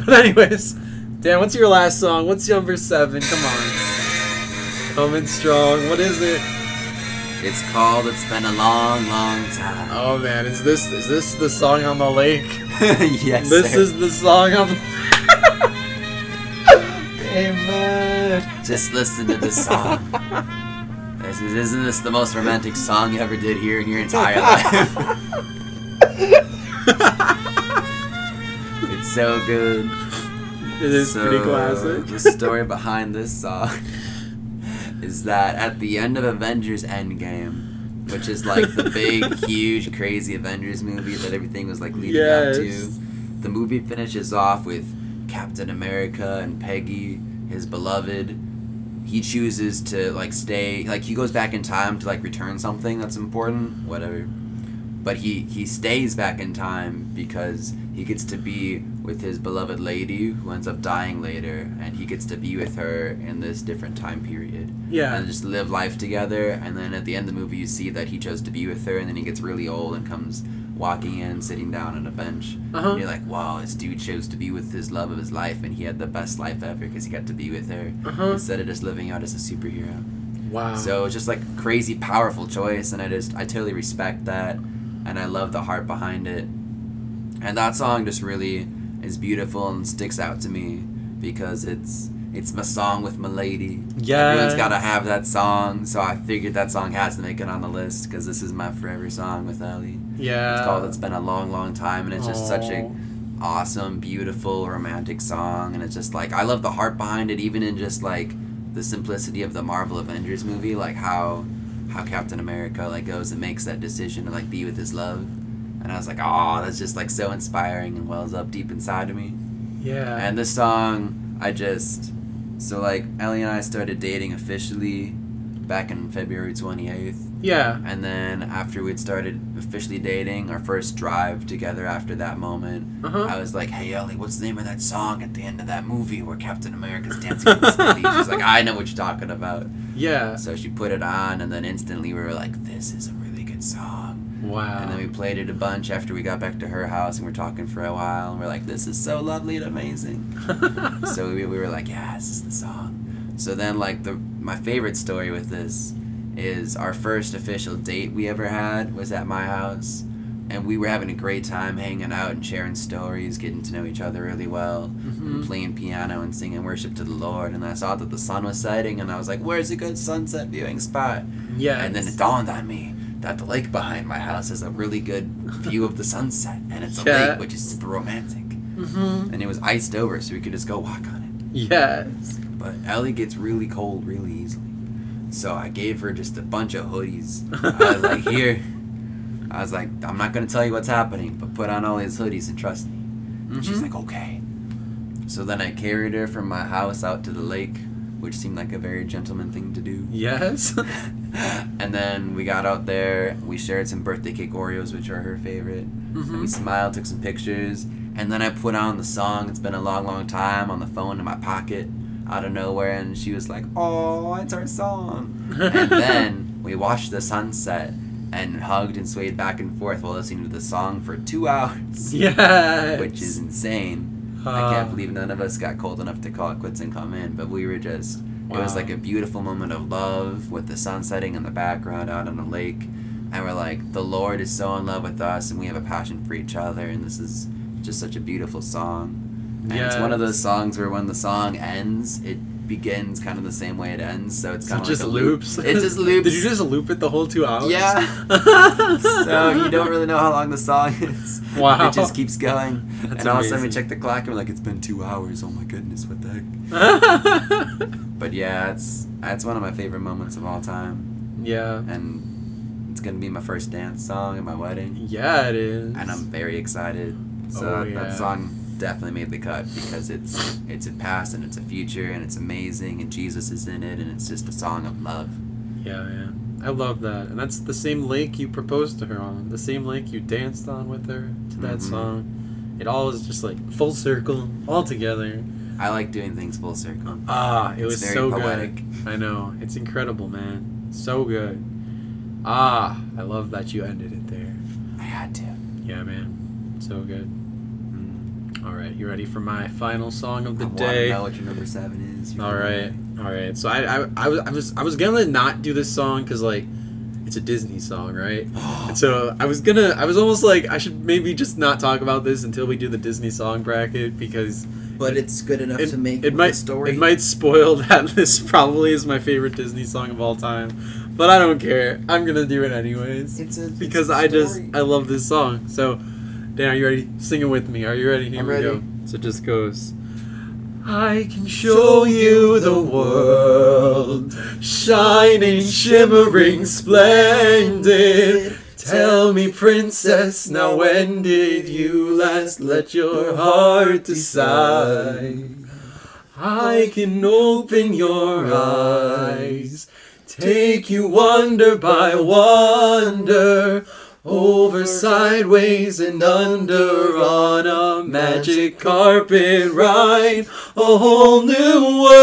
<laughs> But anyways, Dan, what's your last song? What's number seven? Come on, coming strong. What is it? It's called It's Been a Long, Long Time. Oh man, is this is this the song on the lake? <laughs> yes, This sir. is the song on. the... <laughs> Amen. Just listen to this song. This is, isn't this the most romantic song you ever did here in your entire <laughs> life? it's so good. It is So, pretty classic. the story behind this song is that at the end of Avengers Endgame, which is like the big, <laughs> huge, crazy Avengers movie that everything was like leading up to, the movie finishes off with Captain America and Peggy, his beloved. He chooses to like stay, like he goes back in time to like return something that's important, whatever. But he he stays back in time because he gets to be with his beloved lady who ends up dying later, and he gets to be with her in this different time period Yeah. and just live life together. And then at the end of the movie, you see that he chose to be with her, and then he gets really old and comes walking in, sitting down on a bench. Uh-huh. And you're like, wow, this dude chose to be with his love of his life, and he had the best life ever because he got to be with her Uh-huh. instead of just living out as a superhero. Wow. So it's just like crazy, powerful choice, and I just I totally respect that, and I love the heart behind it. And that song just really is beautiful and sticks out to me because it's it's my song with my lady. Yeah. Everyone's got to have that song, so I figured that song has to make it on the list because this is my forever song with Ellie. Yeah. It's called "It's Been a Long, Long Time," and it's just such a awesome, beautiful, romantic song, and it's just like I love the heart behind it, even in just like the simplicity of the Marvel Avengers movie, like how how Captain America like goes and makes that decision to like be with his love, and I was like, oh, that's just like so inspiring and wells up deep inside of me. Yeah. And this song, I just so like Ellie and I started dating officially back in February twenty eighth. yeah. And then after we'd started officially dating, our first drive together after that moment, Uh-huh. I was like, "Hey Ellie, what's the name of that song at the end of that movie where Captain America's dancing with this lady?" <laughs> She's like, "I know what you're talking about." Yeah. So she put it on, and then instantly we were like, "This is a really good song." Wow. And then we played it a bunch after we got back to her house, and we're talking for a while, and we're like, "This is so lovely and amazing." <laughs> so we, we were like, yeah, this is the song. So then, like the my favorite story with this is our first official date we ever had was at my house, and we were having a great time hanging out and sharing stories, getting to know each other really well, Mhm. and playing piano and singing worship to the Lord. And I saw that the sun was setting, and I was like, "Where's a good sunset viewing spot?" yeah. And then it dawned on me that the lake behind my house has a really good <laughs> view of the sunset, and it's a lake which is super romantic. Mm-hmm. And it was iced over, so we could just go walk on it. Yes. But Ellie gets really cold really easily. So I gave her just a bunch of hoodies. I was like, <laughs> here. I was like, I'm not going to tell you what's happening, but put on all these hoodies and trust me. And she's like, okay. So then I carried her from my house out to the lake which seemed like a very gentleman thing to do. Yes. <laughs> <laughs> and then we got out there, we shared some birthday cake Oreos, which are her favorite. And we mm-hmm. smiled, took some pictures, and then I put on the song. It's been a long, long time on the phone in my pocket, out of nowhere, and she was like, "Oh, it's our song." and <laughs> then we watched the sunset and hugged and swayed back and forth while listening to the song for two hours, yes. which is insane. I Uh, can't believe none of us got cold enough to call it quits and come in, but we were just. It was like a beautiful moment of love with the sun setting in the background out on the lake. And we're like, the Lord is so in love with us, and we have a passion for each other, and this is just such a beautiful song. And it's one of those songs where when the song ends, it begins kind of the same way it ends, so it's kind it of just like a loop. loops. It just loops. <laughs> Did you just loop it the whole two hours? Yeah. <laughs> so you don't really know how long the song <laughs> is. Wow. It just keeps going. That's and all of a sudden we check the clock and we're like, it's been two hours. Oh my goodness, what the heck? But yeah, it's it's one of my favorite moments of all time, yeah. and it's gonna be my first dance song at my wedding, Yeah, it is. and I'm very excited. So Oh, yeah. that song definitely made the cut because it's it's a past and it's a future and it's amazing and Jesus is in it and it's just a song of love. Yeah, yeah. I love that. And that's the same lake you proposed to her on. The same lake you danced on with her to that Mhm. song. It all is just like full circle, all together. I like doing things full circle. Ah, it It's was so poetic. good. I know. It's incredible, man. So good. Ah, I love that you ended it there. I had to. Yeah, man. So good. All right, you ready for my final song of the I day? want to know what your number seven is. You All right, all right. So I, I, I was, I was, I was gonna not do this song because like, it's a Disney song, right? <gasps> And so I was gonna, I was almost like I should maybe just not talk about this until we do the Disney song bracket because but it's good enough it, to make it might, story. it might spoil <laughs> that this probably is my favorite Disney song of all time, but I don't care. I'm gonna do it anyways It's a it's because a I just. I love this song. So, Dan, are you ready? Sing it with me. Are you ready? Here I'm we ready. go. So it just goes. I can show you the world, shining, shimmering, splendid. Tell me, princess, now when did you last let your heart decide? I can open your eyes, take you wonder by wonder, over, sideways, and under on a magic carpet ride. A whole new world,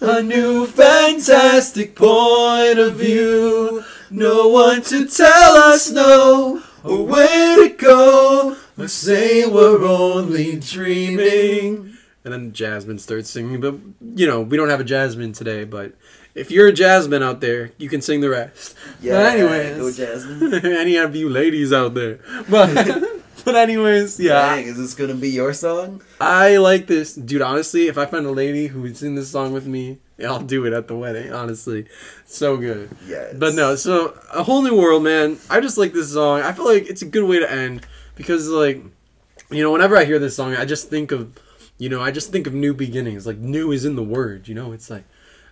a new fantastic point of view. No one to tell us no, or where to go, or say we're only dreaming. And then Jasmine starts singing, but you know, we don't have a Jasmine today, but if you're a Jasmine out there, you can sing the rest. <laughs> Yeah, but anyways, go Jasmine. <laughs> any of you ladies out there. But <laughs> but anyways, yeah. Dang, is this gonna be your song? I like this, dude. Honestly, if I find a lady who's in this song with me, I'll do it at the wedding. Honestly, so good. Yes. But no, so a whole new world, man. I just like this song. I feel like it's a good way to end because, like, you know, whenever I hear this song, I just think of, you know, I just think of new beginnings. Like, new is in the word. You know, it's like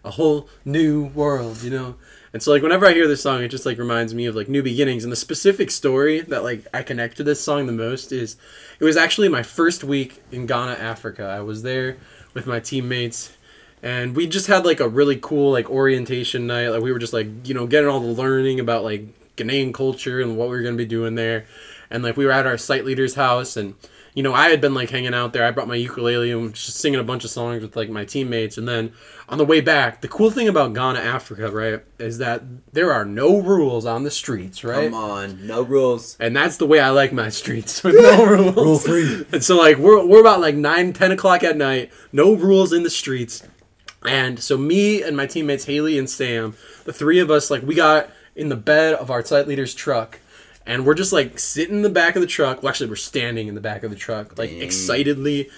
a whole new world. You know, and so like whenever I hear this song, it just like reminds me of like new beginnings. And the specific story that like I connect to this song the most is, it was actually my first week in Ghana, Africa. I was there with my teammates and we just had like a really cool like orientation night like we were just like you know getting all the learning about like ghanaian culture and what we were going to be doing there and like we were at our site leader's house and you know i had been like hanging out there i brought my ukulele and was just singing a bunch of songs with like my teammates and then on the way back the cool thing about ghana africa right is that there are no rules on the streets right Come on, no rules. and that's the way I like my streets <laughs> with no rules. Rule free. <laughs> And so like we're we're about like 9, 10 o'clock at night, no rules in the streets. And so me and my teammates Haley and Sam, the three of us, like we got in the bed of our site leader's truck. And we're just like sitting in the back of the truck. Well, actually, we're standing in the back of the truck, like Dang. excitedly,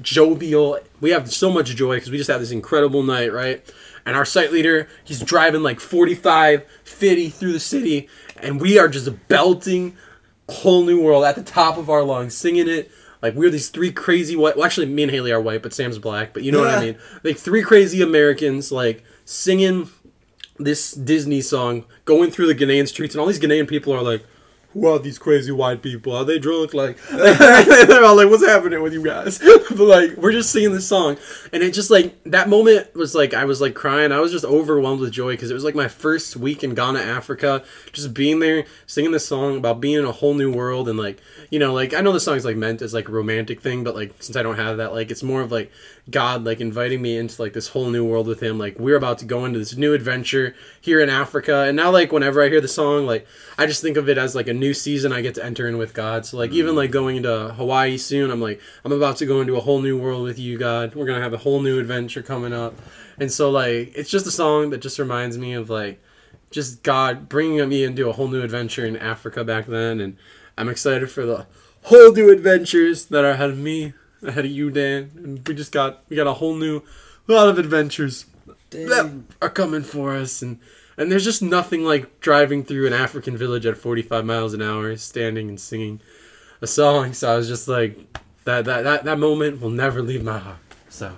jovial. We have so much joy because we just had this incredible night, right? And our site leader, he's driving like 45, 50 through the city, and we are just belting whole new world at the top of our lungs, singing it. Like we're these three crazy white. Well, actually, me and Haley are white, but Sam's black. But you know what I mean? Like three crazy Americans, like singing this Disney song, going through the Ghanaian streets, and all these Ghanaian people are like, who are these crazy white people? Are they drunk? Like, <laughs> <laughs> they're all like, what's happening with you guys? <laughs> but like, we're just singing this song, and it just like that moment was like I was like crying. I was just overwhelmed with joy because it was like my first week in Ghana, Africa, just being there, singing this song about being in a whole new world, and like you know, like I know the song's like meant as like a romantic thing, but like since I don't have that, like it's more of like God like inviting me into like this whole new world with Him. Like we're about to go into this new adventure here in Africa, and now like whenever I hear the song, like I just think of it as like a new season I get to enter in with God. So like even mm. like going into Hawaii soon, I'm like I'm about to go into a whole new world with you, God. We're gonna have a whole new adventure coming up, and so like it's just a song that just reminds me of like just God bringing me into a whole new adventure in Africa back then, and I'm excited for the whole new adventures that are ahead of me, ahead of you, Dan. And we just got we got a whole new lot of adventures that are coming for us, and and there's just nothing like driving through an African village at 45 miles an hour, standing and singing a song. So I was just like, that that that that moment will never leave my heart. So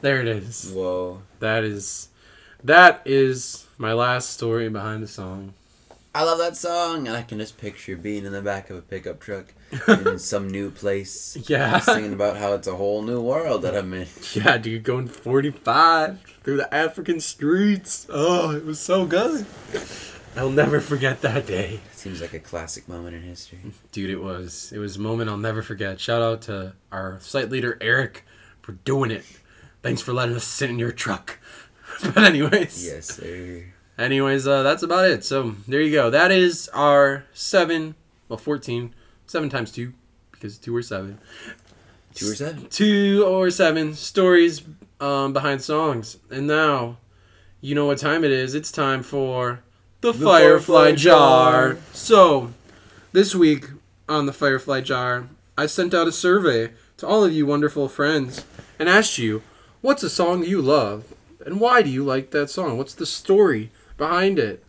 there it is. Whoa. That is that is my last story behind the song. I love that song, and I can just picture being in the back of a pickup truck in <laughs> some new place, Yeah. singing about how it's a whole new world that I'm in. <laughs> Yeah, dude, going 45 through the African streets. Oh, it was so good. I'll never forget that day. Seems like a classic moment in history. Dude, it was. It was a moment I'll never forget. Shout out to our site leader, Eric, for doing it. Thanks for letting us sit in your truck. <laughs> but, anyways. Yes, sir. Anyways, uh, that's about it. So, there you go. That is our seven, well, 14. Seven times two, because two or seven. Two or seven. two or seven stories um, behind songs. And now, you know what time it is. It's time for the, The Firefly, Firefly Jar. Jar. So, this week on the Firefly Jar, I sent out a survey to all of you wonderful friends and asked you, what's a song you love? And why do you like that song? What's the story behind it?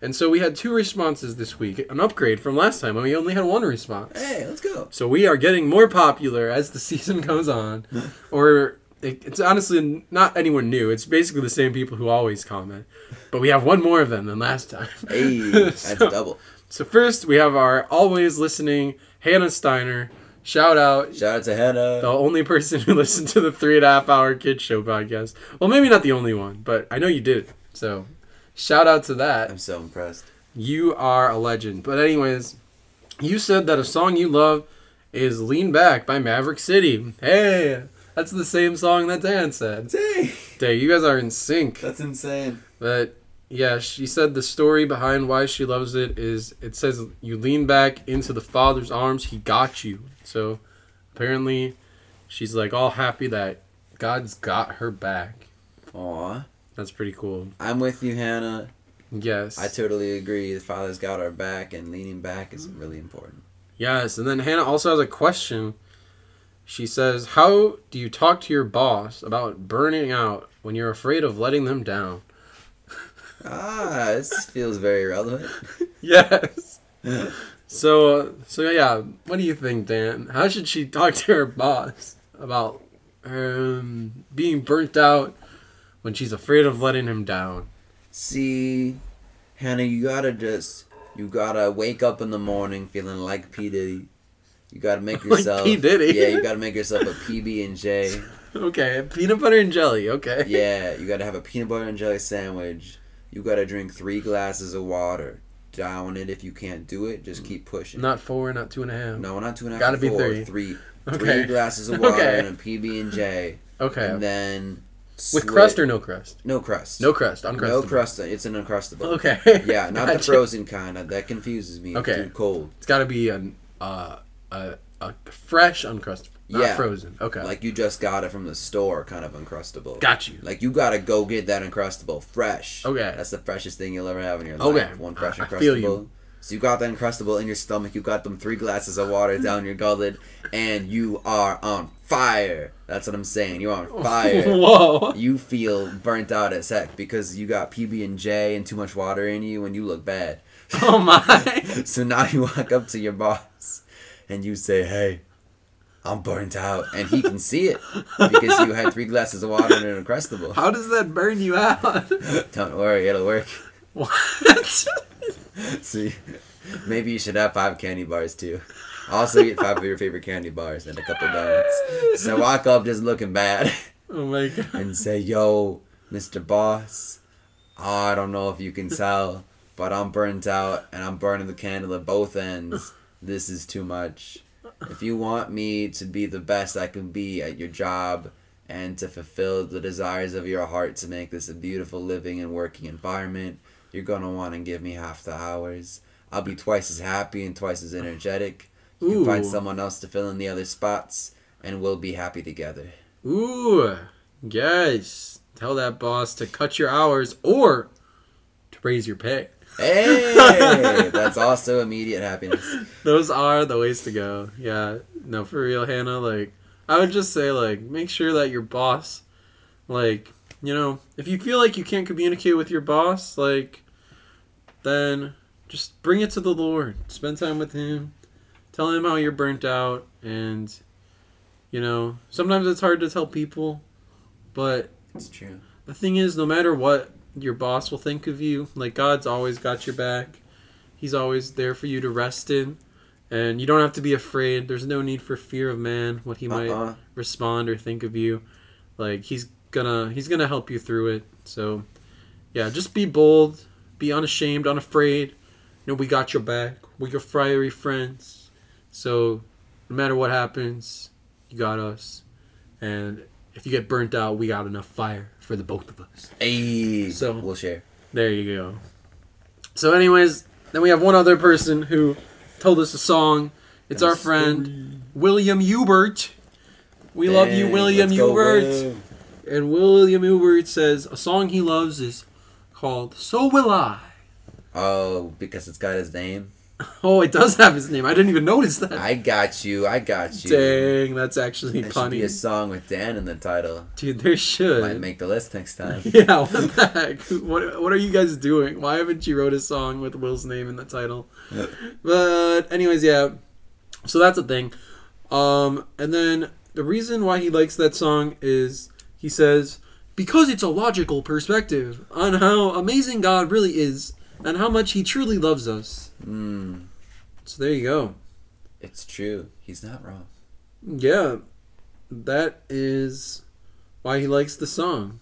And so we had two responses this week, an upgrade from last time when we only had one response. Hey, let's go. So we are getting more popular as the <laughs> season goes on, <laughs> or it, it's honestly not anyone new. It's basically the same people who always comment, but we have one more of them than last time. Hey, <laughs> that's so, double. so first we have our always listening Hannah Steiner. Shout out, Shout out to Hannah. the only person who listened to the three and a half hour kids show podcast. Well, maybe not the only one, but I know you did. So shout out to that. I'm so impressed. You are a legend. But anyways, you said that a song you love is "Lean Back" by Maverick City. Hey, that's the same song that Dan said. Dang, Dang, you guys are in sync. that's insane. But yeah, she said the story behind why she loves it is it says you lean back into the Father's arms, He got you. So apparently, she's like all happy that God's got her back. Aw, That's pretty cool. I'm with you, Hannah. Yes. I totally agree. The Father's got our back, and leaning back is really important. Yes, and then Hannah also has a question. She says, How do you talk to your boss about burning out when you're afraid of letting them down? <laughs> Ah, this feels very relevant. <laughs> Yes. <laughs> So, uh, so yeah, what do you think, Dan? How should she talk to her boss about um, being burnt out when she's afraid of letting him down? See, Hannah, you gotta just you gotta wake up in the morning feeling like P Diddy. You gotta make yourself <laughs> Like P. Diddy? Yeah, you gotta make yourself a PB and J. <laughs> Okay, peanut butter and jelly. Okay. <laughs> Yeah, you gotta have a peanut butter and jelly sandwich. You gotta drink three glasses of water. Down it if you can't do it. Just keep pushing. Not four, not two and a half. no, not two and a half. Gotta be four, three. Three. Okay. Three glasses of water Okay. and a PB and J, Okay. and then With crust or no crust? no crust. No crust. Uncrustable. No crust. It's an uncrustable. Okay. Yeah, <laughs> not the frozen kind. That- That confuses me. It's Okay. Too cold. It's got to be an uh, a a fresh uncrustable, not Yeah. frozen. Okay. Like you just got it from the store, kind of uncrustable. got you. Like you gotta go get that uncrustable fresh. Okay. That's the freshest thing you'll ever have in your life. Okay. One fresh I- I uncrustable. feel you. So you got that uncrustable in your stomach. You got them three glasses of water down your gullet, and you are on fire. That's what I'm saying. You're on <laughs> fire. Whoa. you feel burnt out as heck because you got PB and J and too much water in you, and you look bad. <laughs> Oh my. <laughs> So now you walk up to your boss and you say, "Hey, I'm burnt out," and he can see it because you had three glasses of water and an uncrustable. How does that burn you out? Don't worry, it'll work. what? <laughs> See, Maybe you should have five candy bars too. Also get five of your favorite candy bars and a couple donuts. So walk up just looking bad Oh my god. and say, "Yo, Mr. Boss, I don't know if you can tell, but I'm burnt out and I'm burning the candle at both ends. This is too much. If you want me to be the best I can be at your job and to fulfill the desires of your heart to make this a beautiful living and working environment, you're to want to give me half the hours. I'll be twice as happy and twice as energetic. You can find someone else to fill in the other spots and we'll be happy together." Ooh, yes. Tell that boss to cut your hours or to raise your pay. Hey, <laughs> that's also immediate happiness. Those are the ways to go. Yeah. No, for real, Hannah. Like, I would just say, like, make sure that your boss, like, you know, if you feel like you can't communicate with your boss, like, then just bring it to the Lord. Spend time with Him. Tell Him how you're burnt out. And, you know, sometimes it's hard to tell people, but It's true. the thing is, no matter what your boss will think of you, like God's always got your back. He's always there for you to rest in. And you don't have to be afraid. There's no need for fear of man, what he might Uh-uh. respond or think of you. Like he's gonna he's gonna help you through it. So yeah, just be bold, be unashamed, unafraid. You know, we got your back. We're your fiery friends. So no matter what happens, you got us. And if you get burnt out, we got enough fire for the both of us. Hey, So- we'll share. There you go. So, anyways, then we have one other person who told us a song. It's our friend William Hubert. We love you, William Hubert. And William Hubert says a song he loves is called "So Will I." Oh, because it's got his name. <laughs> Oh, it does have his name. I didn't even notice that. I got you. I got you. Dang, that's actually There should be a song with Dan in the title. dude. There should. Might make the list next time. <laughs> Yeah, what the heck? <laughs> What, what are you guys doing? Why haven't you wrote a song with Will's name in the title? but anyways, yeah. So that's a thing. Um, and then the reason why he likes that song is he says because it's a logical perspective on how amazing God really is and how much He truly loves us. Mm, So there you go. it's true. He's not wrong. Yeah, that is why he likes the song.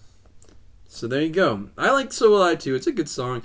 So there you go. I like So Will I too. It's a good song.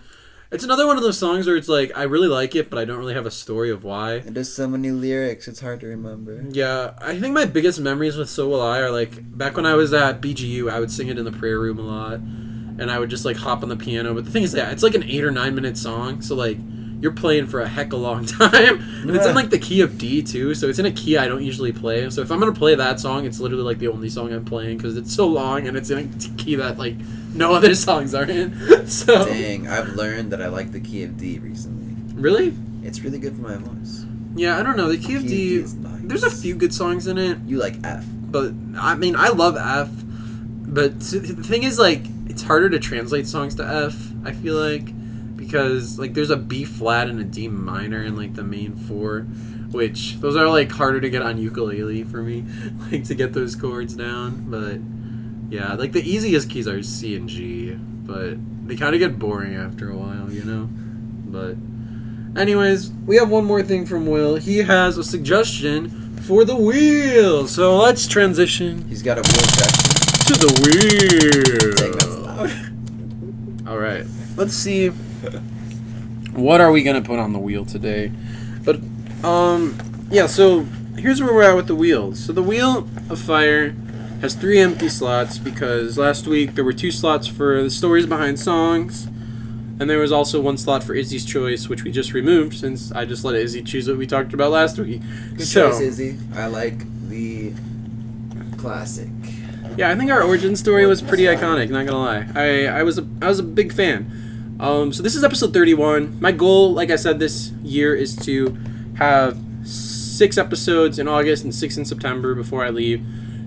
It's another one of those songs where it's like I really like it, but I don't really have a story of why. And there's so many lyrics. It's hard to remember. Yeah, I think my biggest memories with So Will I are like back when I was at BGU, I would sing it in the prayer room a lot, and I would just like hop on the piano. But the thing is that it's like an eight or nine minute song, so like you're playing for a heck of a long <laughs> time, and it's in like the key of D too, so it's in a key I don't usually play. So if I'm gonna play that song, it's literally like the only song I'm playing because it's so long and it's in a key that like no other <laughs> songs are in. <laughs> so Dang, I've learned that I like the key of D recently. really, It's really good for my voice. yeah, I don't know. The key of Key of D, D is nice. there's a few good songs in it. You like F. but I mean, I love F, but the thing is, like, it's harder to translate songs to F. I feel like because like there's a B flat and a D minor in like the main four, which those are like harder to get on ukulele for me, <laughs> like to get those chords down. But yeah, like the easiest keys are C and G, but they kind of get boring after a while, you know. But anyways, we have one more thing from Will. He has a suggestion for the wheel. So let's transition He's got a wheel to the wheel. All right, let's see. <laughs> What are we gonna put on the wheel today? But um, yeah. So here's where we're at with the wheels. So the wheel of fire has three empty slots because last week there were two slots for the stories behind songs, and there was also one slot for Izzy's choice, which we just removed since I just let Izzy choose what we talked about last week. Good so choice, Izzy. I like the classic. Yeah, I think our origin story was pretty iconic. Not gonna lie, I I was a I was a big fan. Um, so this is episode thirty-one. My goal, like I said, this year is to have six episodes in August and six in September before I leave,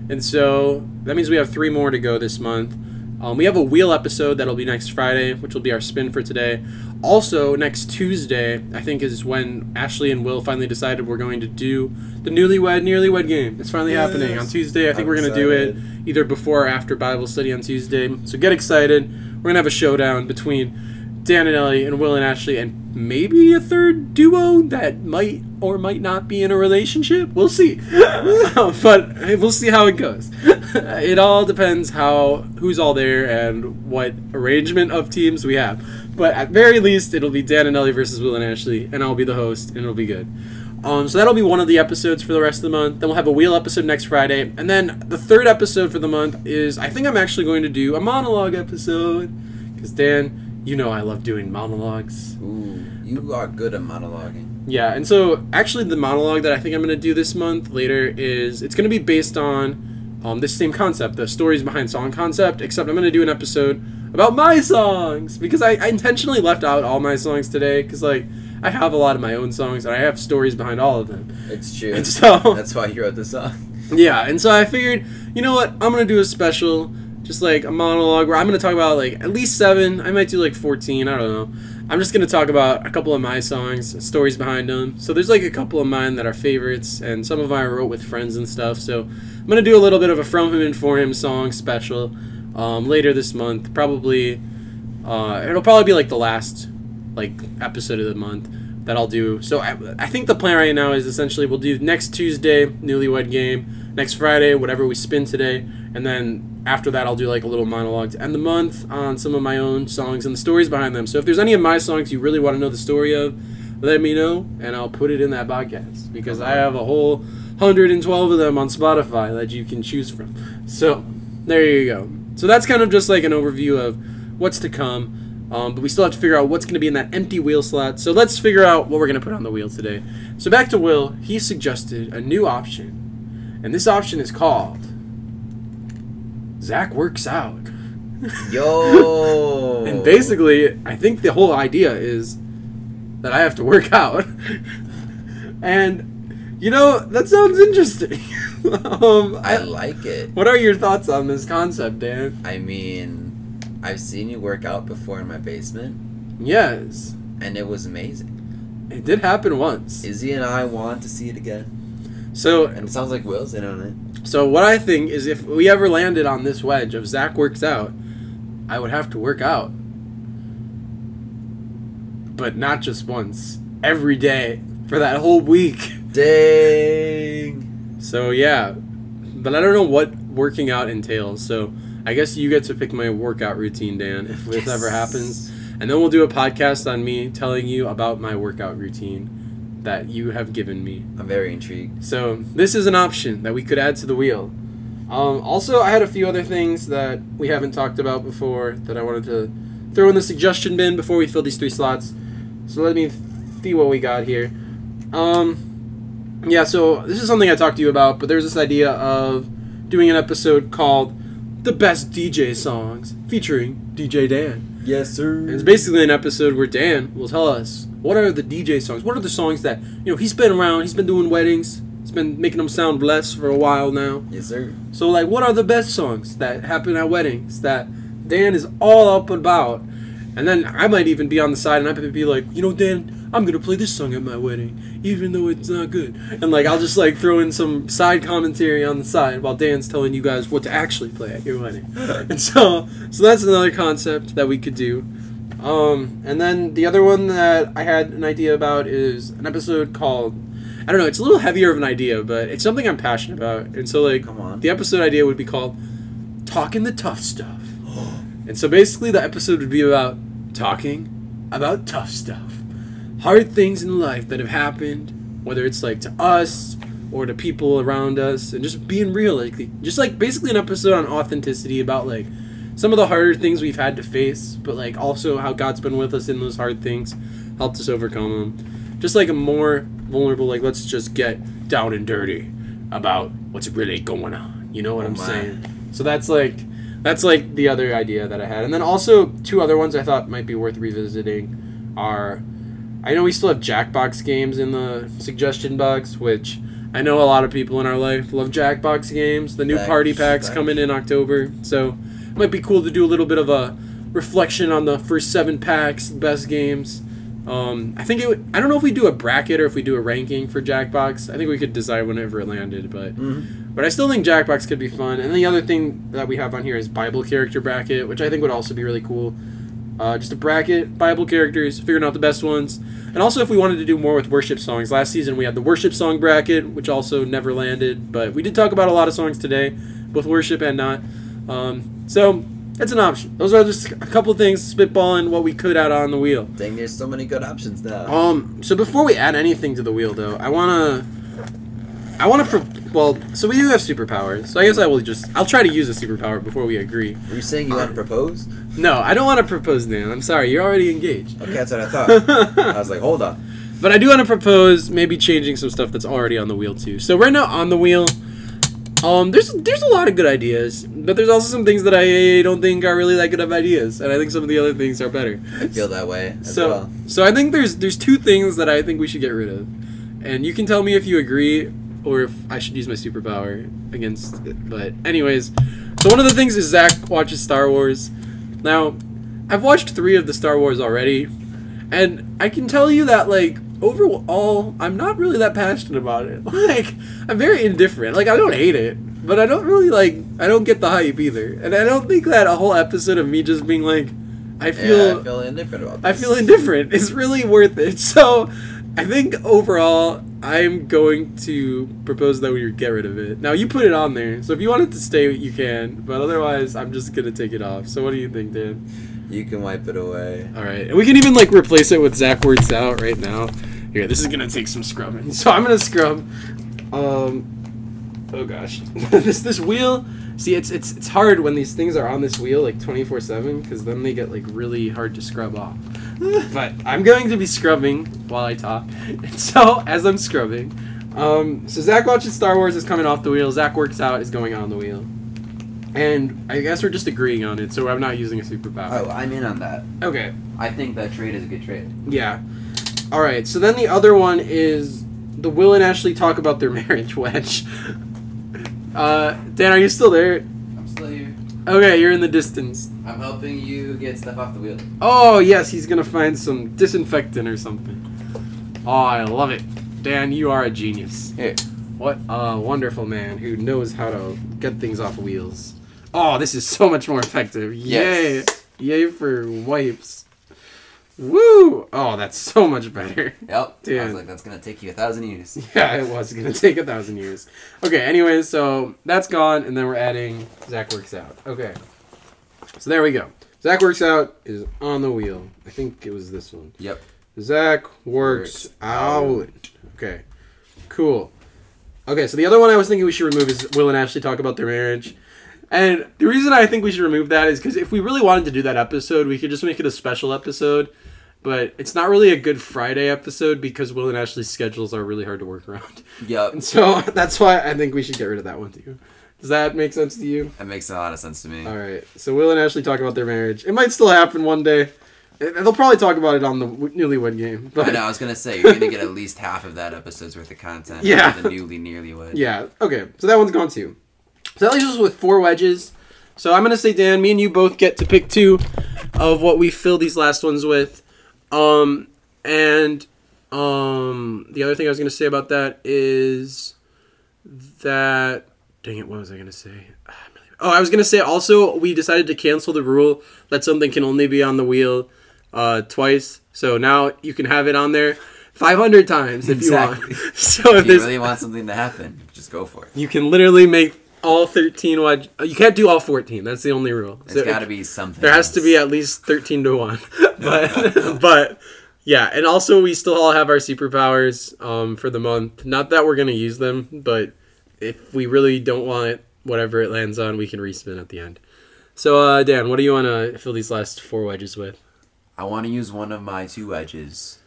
and so that means we have three more to go this month. Um, we have a wheel episode that'll be next Friday, which will be our spin for today. Also, next Tuesday, I think, is when Ashley and Will finally decided we're going to do the newlywed, nearly wed game. It's finally happening on Tuesday. I think I'm we're going to do it either before or after Bible study on Tuesday. So get excited. We're going to have a showdown between Dan and Ellie and Will and Ashley and maybe a third duo that might or might not be in a relationship. We'll see. <laughs> but we'll see how it goes. <laughs> it all depends how who's all there and what arrangement of teams we have. But at very least, it'll be Dan and Ellie versus Will and Ashley, and I'll be the host, and it'll be good. Um, so that'll be one of the episodes for the rest of the month. Then we'll have a wheel episode next Friday, and then the third episode for the month is I think I'm actually going to do a monologue episode because Dan, you know I love doing monologues. Ooh, you are good at monologuing. Yeah, and so actually the monologue that I think I'm going to do this month later is it's going to be based on um, this same concept, the stories behind song concept, except I'm going to do an episode about my songs because I, I intentionally left out all my songs today because like I have a lot of my own songs and I have stories behind all of them. It's true. And so That's why you wrote the song. yeah, and so I figured, you know what, I'm gonna do a special, just like a monologue where I'm gonna talk about like at least seven. I might do like 14. I don't know. I'm just gonna talk about a couple of my songs, stories behind them. So there's like a couple of mine that are favorites, and some of mine I wrote with friends and stuff. So I'm gonna do a little bit of a from him and for him song special um, later this month. Probably, uh, it'll probably be like the last like episode of the month that I'll do. So I, I think the plan right now is essentially we'll do next Tuesday newlywed game, next Friday whatever we spin today, and then after that I'll do like a little monologue to end the month on some of my own songs and the stories behind them. So if there's any of my songs you really want to know the story of, let me know and I'll put it in that podcast because I have a whole 112 of them on Spotify that you can choose from. So there you go. So that's kind of just like an overview of what's to come. Um, but we still have to figure out what's going to be in that empty wheel slot. So let's figure out what we're going to put on the wheel today. So back to Will. He suggested a new option. And this option is called Zach Works Out. Yo. <laughs> And basically, I think the whole idea is that I have to work out. <laughs> and, you know, that sounds interesting. <laughs> um, I I, like it. what are your thoughts on this concept, Dan? I mean, I've seen you work out before in my basement, Yes, and it was amazing. it did happen once. Izzy and I want to see it again. So, And it sounds like Will's in on it. so what I think is if we ever landed on this wedge of Zach works out, I would have to work out. But not just once, every day for that whole week. <laughs> Dang. So yeah, but I don't know what working out entails. So I guess you get to pick my workout routine, Dan, if this Yes. ever happens. And then we'll do a podcast on me telling you about my workout routine that you have given me. I'm very intrigued. So this is an option that we could add to the wheel. Um, also, I had a few other things that we haven't talked about before that I wanted to throw in the suggestion bin before we fill these three slots. So let me see what we got here. Um, yeah, so this is something I talked to you about, but there's this idea of doing an episode called "The Best DJ Songs" featuring DJ Dan. Yes, sir. And it's basically an episode where Dan will tell us what are the DJ songs, what are the songs that you know he's been around, he's been doing weddings, he's been making them sound blessed for a while now. Yes, sir. So like, what are the best songs that happen at weddings that Dan is all up about? And then I might even be on the side and I might be like, you know, Dan, I'm gonna play this song at my wedding, even though it's not good. And like, I'll just like throw in some side commentary on the side while Dan's telling you guys what to actually play at your wedding. <laughs> and so, so that's another concept that we could do. Um, and then the other one that I had an idea about is an episode called I don't know, it's a little heavier of an idea, but it's something I'm passionate about. And so like Come on. the episode idea would be called Talking the Tough Stuff. <gasps> And so basically the episode would be about talking about tough stuff. Hard things in life that have happened, whether it's like to us or to people around us, and just being real, like just like basically an episode on authenticity about like some of the harder things we've had to face, but like also how God's been with us in those hard things, helped us overcome them. Just like a more vulnerable, like let's just get down and dirty about what's really going on. You know what Oh I'm my. saying? So that's like that's like the other idea that I had. And then also two other ones I thought might be worth revisiting are I know we still have Jackbox games in the suggestion box, which I know a lot of people in our life love Jackbox games. The new Facts, party packs facts. coming in October, so might be cool to do a little bit of a reflection on the first seven packs, best games. Um, I think it. Would, I don't know if we do a bracket or if we do a ranking for Jackbox. I think we could decide whenever it landed, but Mhm. but I still think Jackbox could be fun. And the other thing that we have on here is Bible character bracket, which I think would also be really cool. Uh, just a bracket, Bible characters, figuring out the best ones. And also, if we wanted to do more with worship songs, last season we had the worship song bracket, which also never landed. But we did talk about a lot of songs today, both worship and not. Um, so it's an option. Those are just a couple things spitballing what we could add on the wheel. Dang, there's so many good options now. Um. So before we add anything to the wheel, though, I wanna, I wanna. Pro- well, so we do have superpowers. So I guess I will just. I'll try to use a superpower before we agree. Are you saying you want to propose? No, I don't want to propose, Dan. I'm sorry. You're already engaged. Okay, that's what I thought. <laughs> I was like, hold on. But I do want to propose maybe changing some stuff that's already on the wheel too. So right now on the wheel, um, there's there's a lot of good ideas, but there's also some things that I don't think are really that good of ideas, and I think some of the other things are better. I feel that way as so well. so I think there's there's two things that I think we should get rid of, and you can tell me if you agree or if I should use my superpower against it. But anyways, so one of the things is Zach watches Star Wars. Now, I've watched three of the Star Wars already, and I can tell you that like overall, I'm not really that passionate about it. <laughs> Like, I'm very indifferent. Like, I don't hate it, but I don't really like. I don't get the hype either, and I don't think that a whole episode of me just being like, I feel, yeah, I feel indifferent about I feel indifferent <laughs> It's really worth it. <laughs> So, I think overall, I'm going to propose that we get rid of it. Now, you put it on there, so if you want it to stay, you can. But otherwise, I'm just gonna take it off. So, what do you think, Dan? You can wipe it away. All right, and we can even like replace it with Zach works out right now. Here, this is gonna take some scrubbing, <laughs> so I'm gonna scrub. Um, oh gosh, <laughs> this this wheel. See, it's it's it's hard when these things are on this wheel like 24 seven because then they get like really hard to scrub off. <laughs> but I'm going to be scrubbing while I talk. And so as I'm scrubbing, um, so Zach watches Star Wars is coming off the wheel. Zach works out is going on the wheel. And I guess we're just agreeing on it, so I'm not using a superpower. Oh, I'm in on that. Okay. I think that trade is a good trade. Yeah. All right. So then the other one is the Will and Ashley talk about their <laughs> marriage wedge. Uh, Dan, are you still there? I'm still here. Okay, you're in the distance. I'm helping you get stuff off the wheel. Oh yes, he's gonna find some disinfectant or something. Oh, I love it. Dan, you are a genius. Hey. What a wonderful man who knows how to get things off wheels. Oh, this is so much more effective. Yay! Yes. Yay for wipes. Woo! Oh, that's so much better. <laughs> Yep. I Dude. was like, that's gonna take you a thousand years. <laughs> Yeah, it was gonna take a thousand years. Okay, anyways, so that's gone, and then we're adding Zach works out. Okay, so there we go. Zach works out is on the wheel. I think it was this one. Yep. Zach works, Works out. Okay, cool. Okay, so the other one I was thinking we should remove is Will and Ashley talk about their marriage. And the reason I think we should remove that is because if we really wanted to do that episode, we could just make it a special episode. But it's not really a Good Friday episode because Will and Ashley's schedules are really hard to work around. Yep. And so <laughs> that's why I think we should get rid of that one too. Does that make sense to you? That makes a lot of sense to me. All right. So Will and Ashley talk about their marriage. It might still happen one day. They'll probably talk about it on the Newlywed Game. But I know. I was gonna say you're gonna get at least half of that episode's worth of content. <laughs> Yeah. The newly nearly wed. Yeah. Okay. So that one's gone too. So that leaves us with four wedges. So I'm gonna say, Dan, me and you both get to pick two of what we fill these last ones with. Um, and um, the other thing I was gonna say about that is that. Dang it! What was I gonna say? Oh, I was gonna say also we decided to cancel the rule that something can only be on the wheel uh, twice. So now you can have it on there 500 times if Exactly. you want. <laughs> So if If you really want something to happen, just go for it. you can literally make all 13 wedge. You can't do all 14. That's the only rule. There's So got to be something. there has to be at least 13 to 1. <laughs> <laughs> but but yeah, and also we still all have our superpowers um, for the month. Not that we're going to use them, but if we really don't want it, whatever it lands on, we can respin at the end. So uh, Dan, what do you want to fill these last four wedges with? I want to use one of my two wedges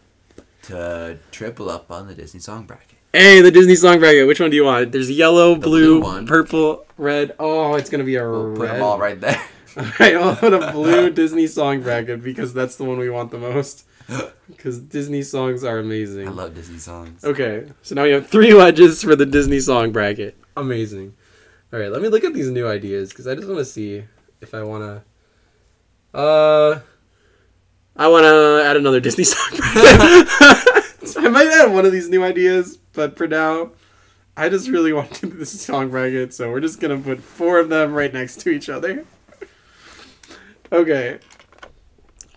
to triple up on the Disney song bracket. Hey, the Disney song bracket. Which one do you want? There's yellow, blue, blue purple, red. Oh, it's gonna be a We'll put red. them all right there. <laughs> Alright, I'll put a blue <laughs> Disney song bracket because that's the one we want the most. <laughs> Because Disney songs are amazing. I love Disney songs. Okay, so now we have three wedges for the Disney song bracket. Amazing. Alright, let me look at these new ideas because I just want to see if I want to. Uh. I want to add another Disney song bracket. I might add one of these new ideas, but for now, I just really want to do this song bracket, so we're just gonna put four of them right next to each other. Okay.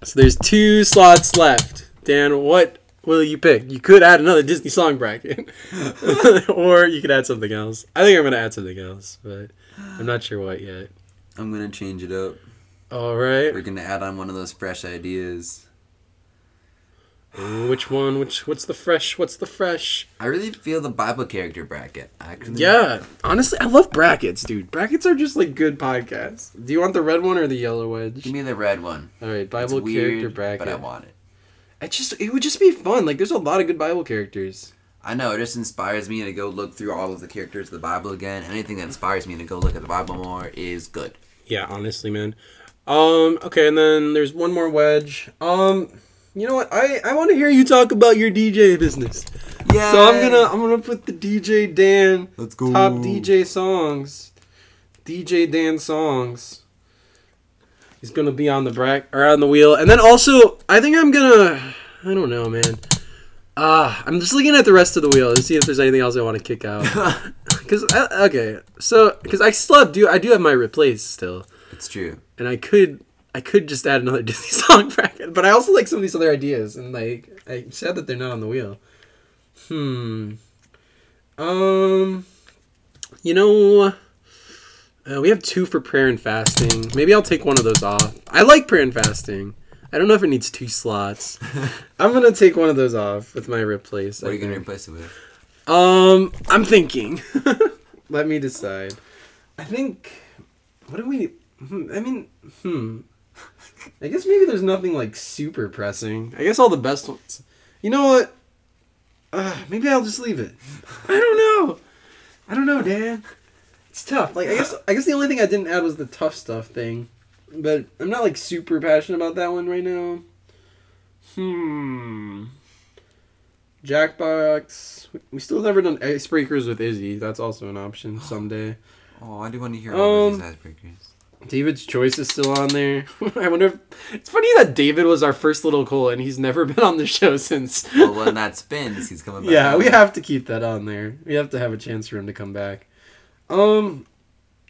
So there's two slots left. Dan, what will you pick? You could add another Disney song bracket, <laughs> or you could add something else. I think I'm gonna add something else, but I'm not sure what yet. I'm gonna change it up. All right. We're gonna add on one of those fresh ideas. Ooh, which one? Which? What's the fresh? What's the fresh? I really feel the Bible character bracket. Actually, Yeah, honestly, I love brackets, dude. Brackets are just like good podcasts. Do you want the red one or the yellow wedge? Give me the red one. All right, It's Bible weird, character bracket. but I want it. It just it would just be fun. Like there's a lot of good Bible characters. I know it just inspires me to go look through all of the characters of the Bible again. Anything that inspires me to go look at the Bible more is good. Yeah, honestly, man. Um, okay, and then there's one more wedge. Um, you know what? I I want to hear you talk about your DJ business. Yeah. So I'm gonna I'm gonna put the DJ Dan let's go. top DJ songs. DJ Dan songs. He's gonna be on the brack or on the wheel, and then also I think I'm gonna I don't know, man. Ah, I'm just looking at the rest of the wheel to see if there's anything else I want to kick out. <laughs> Because okay, so because I still have do I do have my replace still, it's true. and I could I could just add another <laughs> Disney song bracket, but I also like some of these other ideas, and like I said that they're not on the wheel. Hmm. Um. You know, uh, we have two for prayer and fasting. Maybe I'll take one of those off. I like prayer and fasting. I don't know if it needs two slots. <laughs> I'm gonna take one of those off with my replace. What I are you gonna replace it with? Um, I'm thinking. <laughs> Let me decide. I think. What do we? hmm, I mean, hmm. I guess maybe there's nothing like super pressing. I guess all the best ones. You know what? Uh, maybe I'll just leave it. <laughs> I don't know. I don't know, Dan. It's tough. Like I guess I guess the only thing I didn't add was the tough stuff thing, but I'm not like super passionate about that one right now. Hmm. Jackbox. We still never done icebreakers with Izzy. That's also an option someday. Oh, I do want to hear all Um, of these icebreakers. David's choice is still on there. <laughs> I wonder if it's funny that David was our first little Cole and he's never <laughs> been on the show since. well, when that spins, he's coming back. yeah, on. we have to keep that on there. We have to have a chance for him to come back. Um,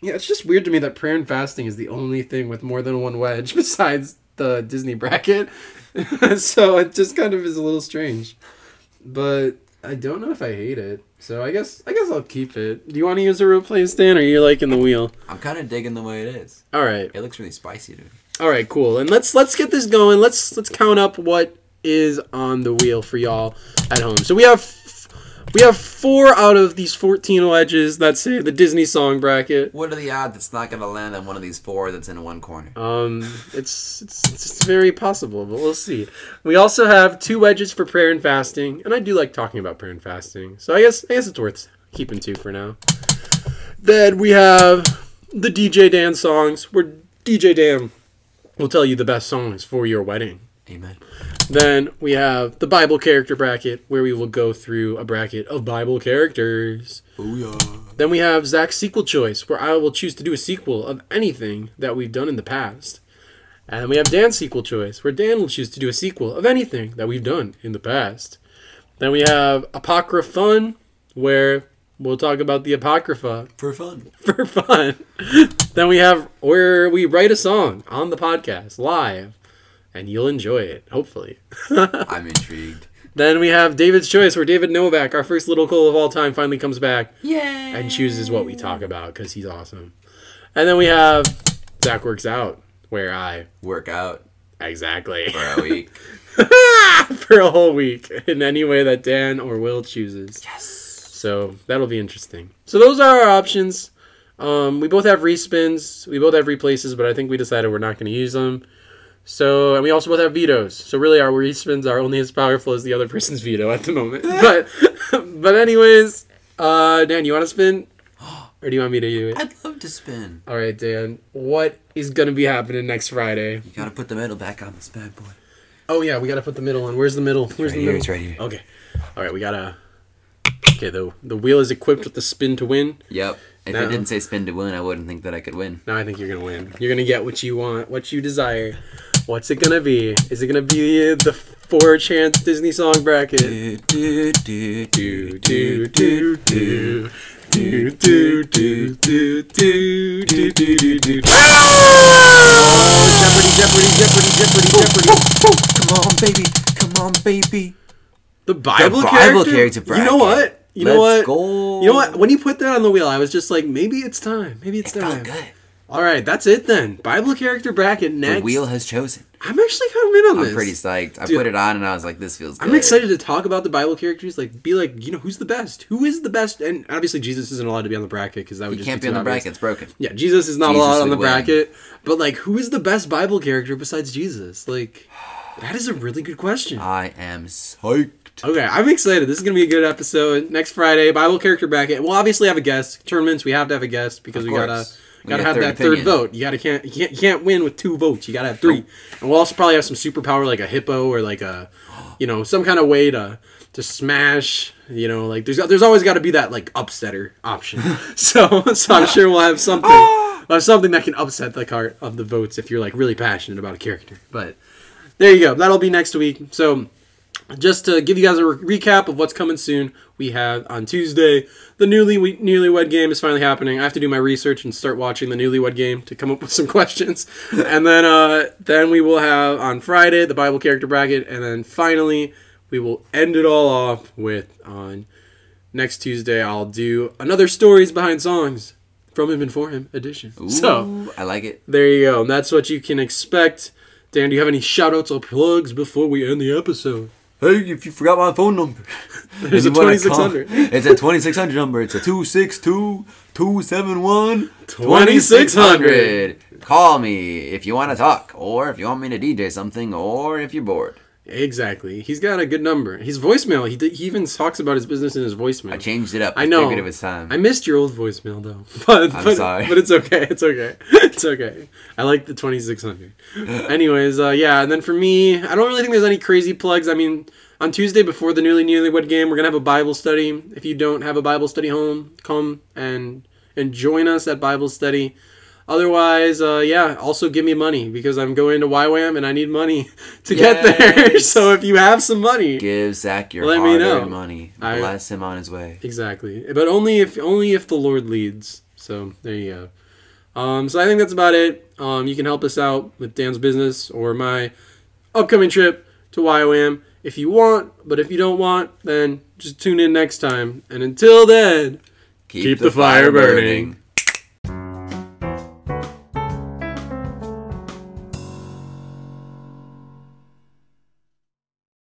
yeah, it's just weird to me that prayer and fasting is the only thing with more than one wedge <laughs> besides the Disney bracket. so it just kind of is a little strange. But I don't know if I hate it. So I guess I guess I'll keep it. Do you want to use a replace, Dan, or you're liking the wheel? I'm kind of digging the way it is. All right. It looks really spicy, dude. All right, cool. And let's let's get this going. Let's let's count up what is on the wheel for y'all at home. So we have we have four out of these 14 wedges that say the Disney song bracket. What are the odds it's not gonna land on one of these four that's in one corner? Um, it's, it's it's very possible, but we'll see. We also have two wedges for prayer and fasting, and I do like talking about prayer and fasting, so I guess I guess it's worth keeping two for now. Then we have the DJ Dan songs, where DJ Dan will tell you the best songs for your wedding. Amen. Then we have the Bible character bracket, where we will go through a bracket of Bible characters. Booyah. Then we have Zach's sequel choice, where I will choose to do a sequel of anything that we've done in the past. And then we have Dan's sequel choice, where Dan will choose to do a sequel of anything that we've done in the past. Then we have Apocrypha Fun, where we'll talk about the Apocrypha For fun. <laughs> for fun. then we have where we write a song on the podcast live, and you'll enjoy it, hopefully. <laughs> I'm intrigued. then we have David's choice, where David Novak, our first little Cole of all time, finally comes back Yay! and chooses what we talk about because he's awesome. And then we have Zach works out, where I Work out exactly for a week. <laughs> for a whole week in any way that Dan or Will chooses. yes. So that'll be interesting. So those are our options. Um, we both have respins. We both have replaces, but I think we decided we're not going to use them. So and we also both have vetoes. So really, our respins are only as powerful as the other person's veto at the moment. <laughs> but but anyways, uh, Dan, you want to spin, <gasps> or do you want me to do it? I'd love to spin. All right, Dan. What is going to be happening next Friday? You gotta put the metal back on this bad boy. Oh yeah, we got to put the middle on. Where's the middle? Where's Right the here, middle? it's right here. Okay. All right, we gotta. Okay, the the wheel is equipped with the spin to win. Yep. If No. it didn't say spin to win, I wouldn't think that I could win. No, I think you're gonna win. You're gonna get what you want, what you desire. What's it gonna be? Is it gonna be the four chance Disney song bracket? Do, do, do, Do do do do. Do do do do do do do do do. Oh! Jeopardy! Jeopardy! Jeopardy, Jeopardy, Jeopardy. Come on, baby. Come on, baby. The Bible, Bible character. character You know what? You know Let's what? go. You know what? When you put that on the wheel, I was just like, maybe it's time. Maybe it's It time. felt good. All right, that's it then. Bible character bracket next. The wheel has chosen. I'm actually kind of in on this. I'm pretty psyched. I Dude. put it on and I was like, this feels good. I'm excited to talk about the Bible characters. Like, be like, you know, who's the best? Who is the best? And obviously, Jesus isn't allowed to be on the bracket because that would You just can't be on the obvious. bracket. It's broken. Yeah, Jesus is not Jesus allowed on the win. bracket. But like, who is the best Bible character besides Jesus? Like, that is a really good question. I am psyched. Okay, I'm excited. This is gonna be a good episode. Next Friday, Bible character bracket. We'll obviously have a guest. Tournaments, we have to have a guest because we gotta We gotta have that third vote. You gotta can't you can't you can't win with two votes. You gotta have three. And we'll also probably have some superpower like a hippo or like a you know some kind of way to to smash. You know, like there's there's always got to be that like upsetter option. <laughs> so so I'm sure we'll have something. Ah! We'll have something that can upset the cart of the votes if you're like really passionate about a character. But there you go. That'll be next week. So just to give you guys a re- recap of what's coming soon, we have on Tuesday the newly newlywed game is finally happening. I have to do my research and start watching the newlywed game to come up with some <laughs> questions, and then uh, then we will have on Friday the Bible character bracket, and then finally we will end it all off with on next Tuesday I'll do another stories behind songs from him and for him edition. So I like it. there you go. And that's what you can expect. Dan, do you have any shout outs or plugs before we end the episode? Hey, if you forgot my phone number, There's a and you wanna call- 2600. It's a 2600 number. It's a 262 271 2600. Call me if you want to talk, or if you want me to DJ something, or if you're bored. Exactly. He's got a good number. His voicemail, he, d- he even talks about his business in his voicemail. I changed it up. I know. It was time. I missed your old voicemail though. <laughs> But, I'm but, sorry. But it's okay. It's okay. <laughs> It's okay. I like the 2600. <laughs> Anyways, uh, yeah, and then for me, I don't really think there's any crazy plugs. I mean, on Tuesday before the newly newlywed game, we're going to have a Bible study. If you don't have a Bible study home, come and and join us at Bible study. Otherwise, uh, yeah, also give me money because I'm going to YWAM and I need money <laughs> to get there. <laughs> So if you have some money, Give Zach your Let me know. money. I- Bless him on his way. Exactly, but only if only if the Lord leads. So there you go. Um, so I think that's about it. Um, you can help us out with Dan's business or my upcoming trip to YWAM if you want. But if you don't want, then just tune in next time. And until then, Keep, Keep the fire burning.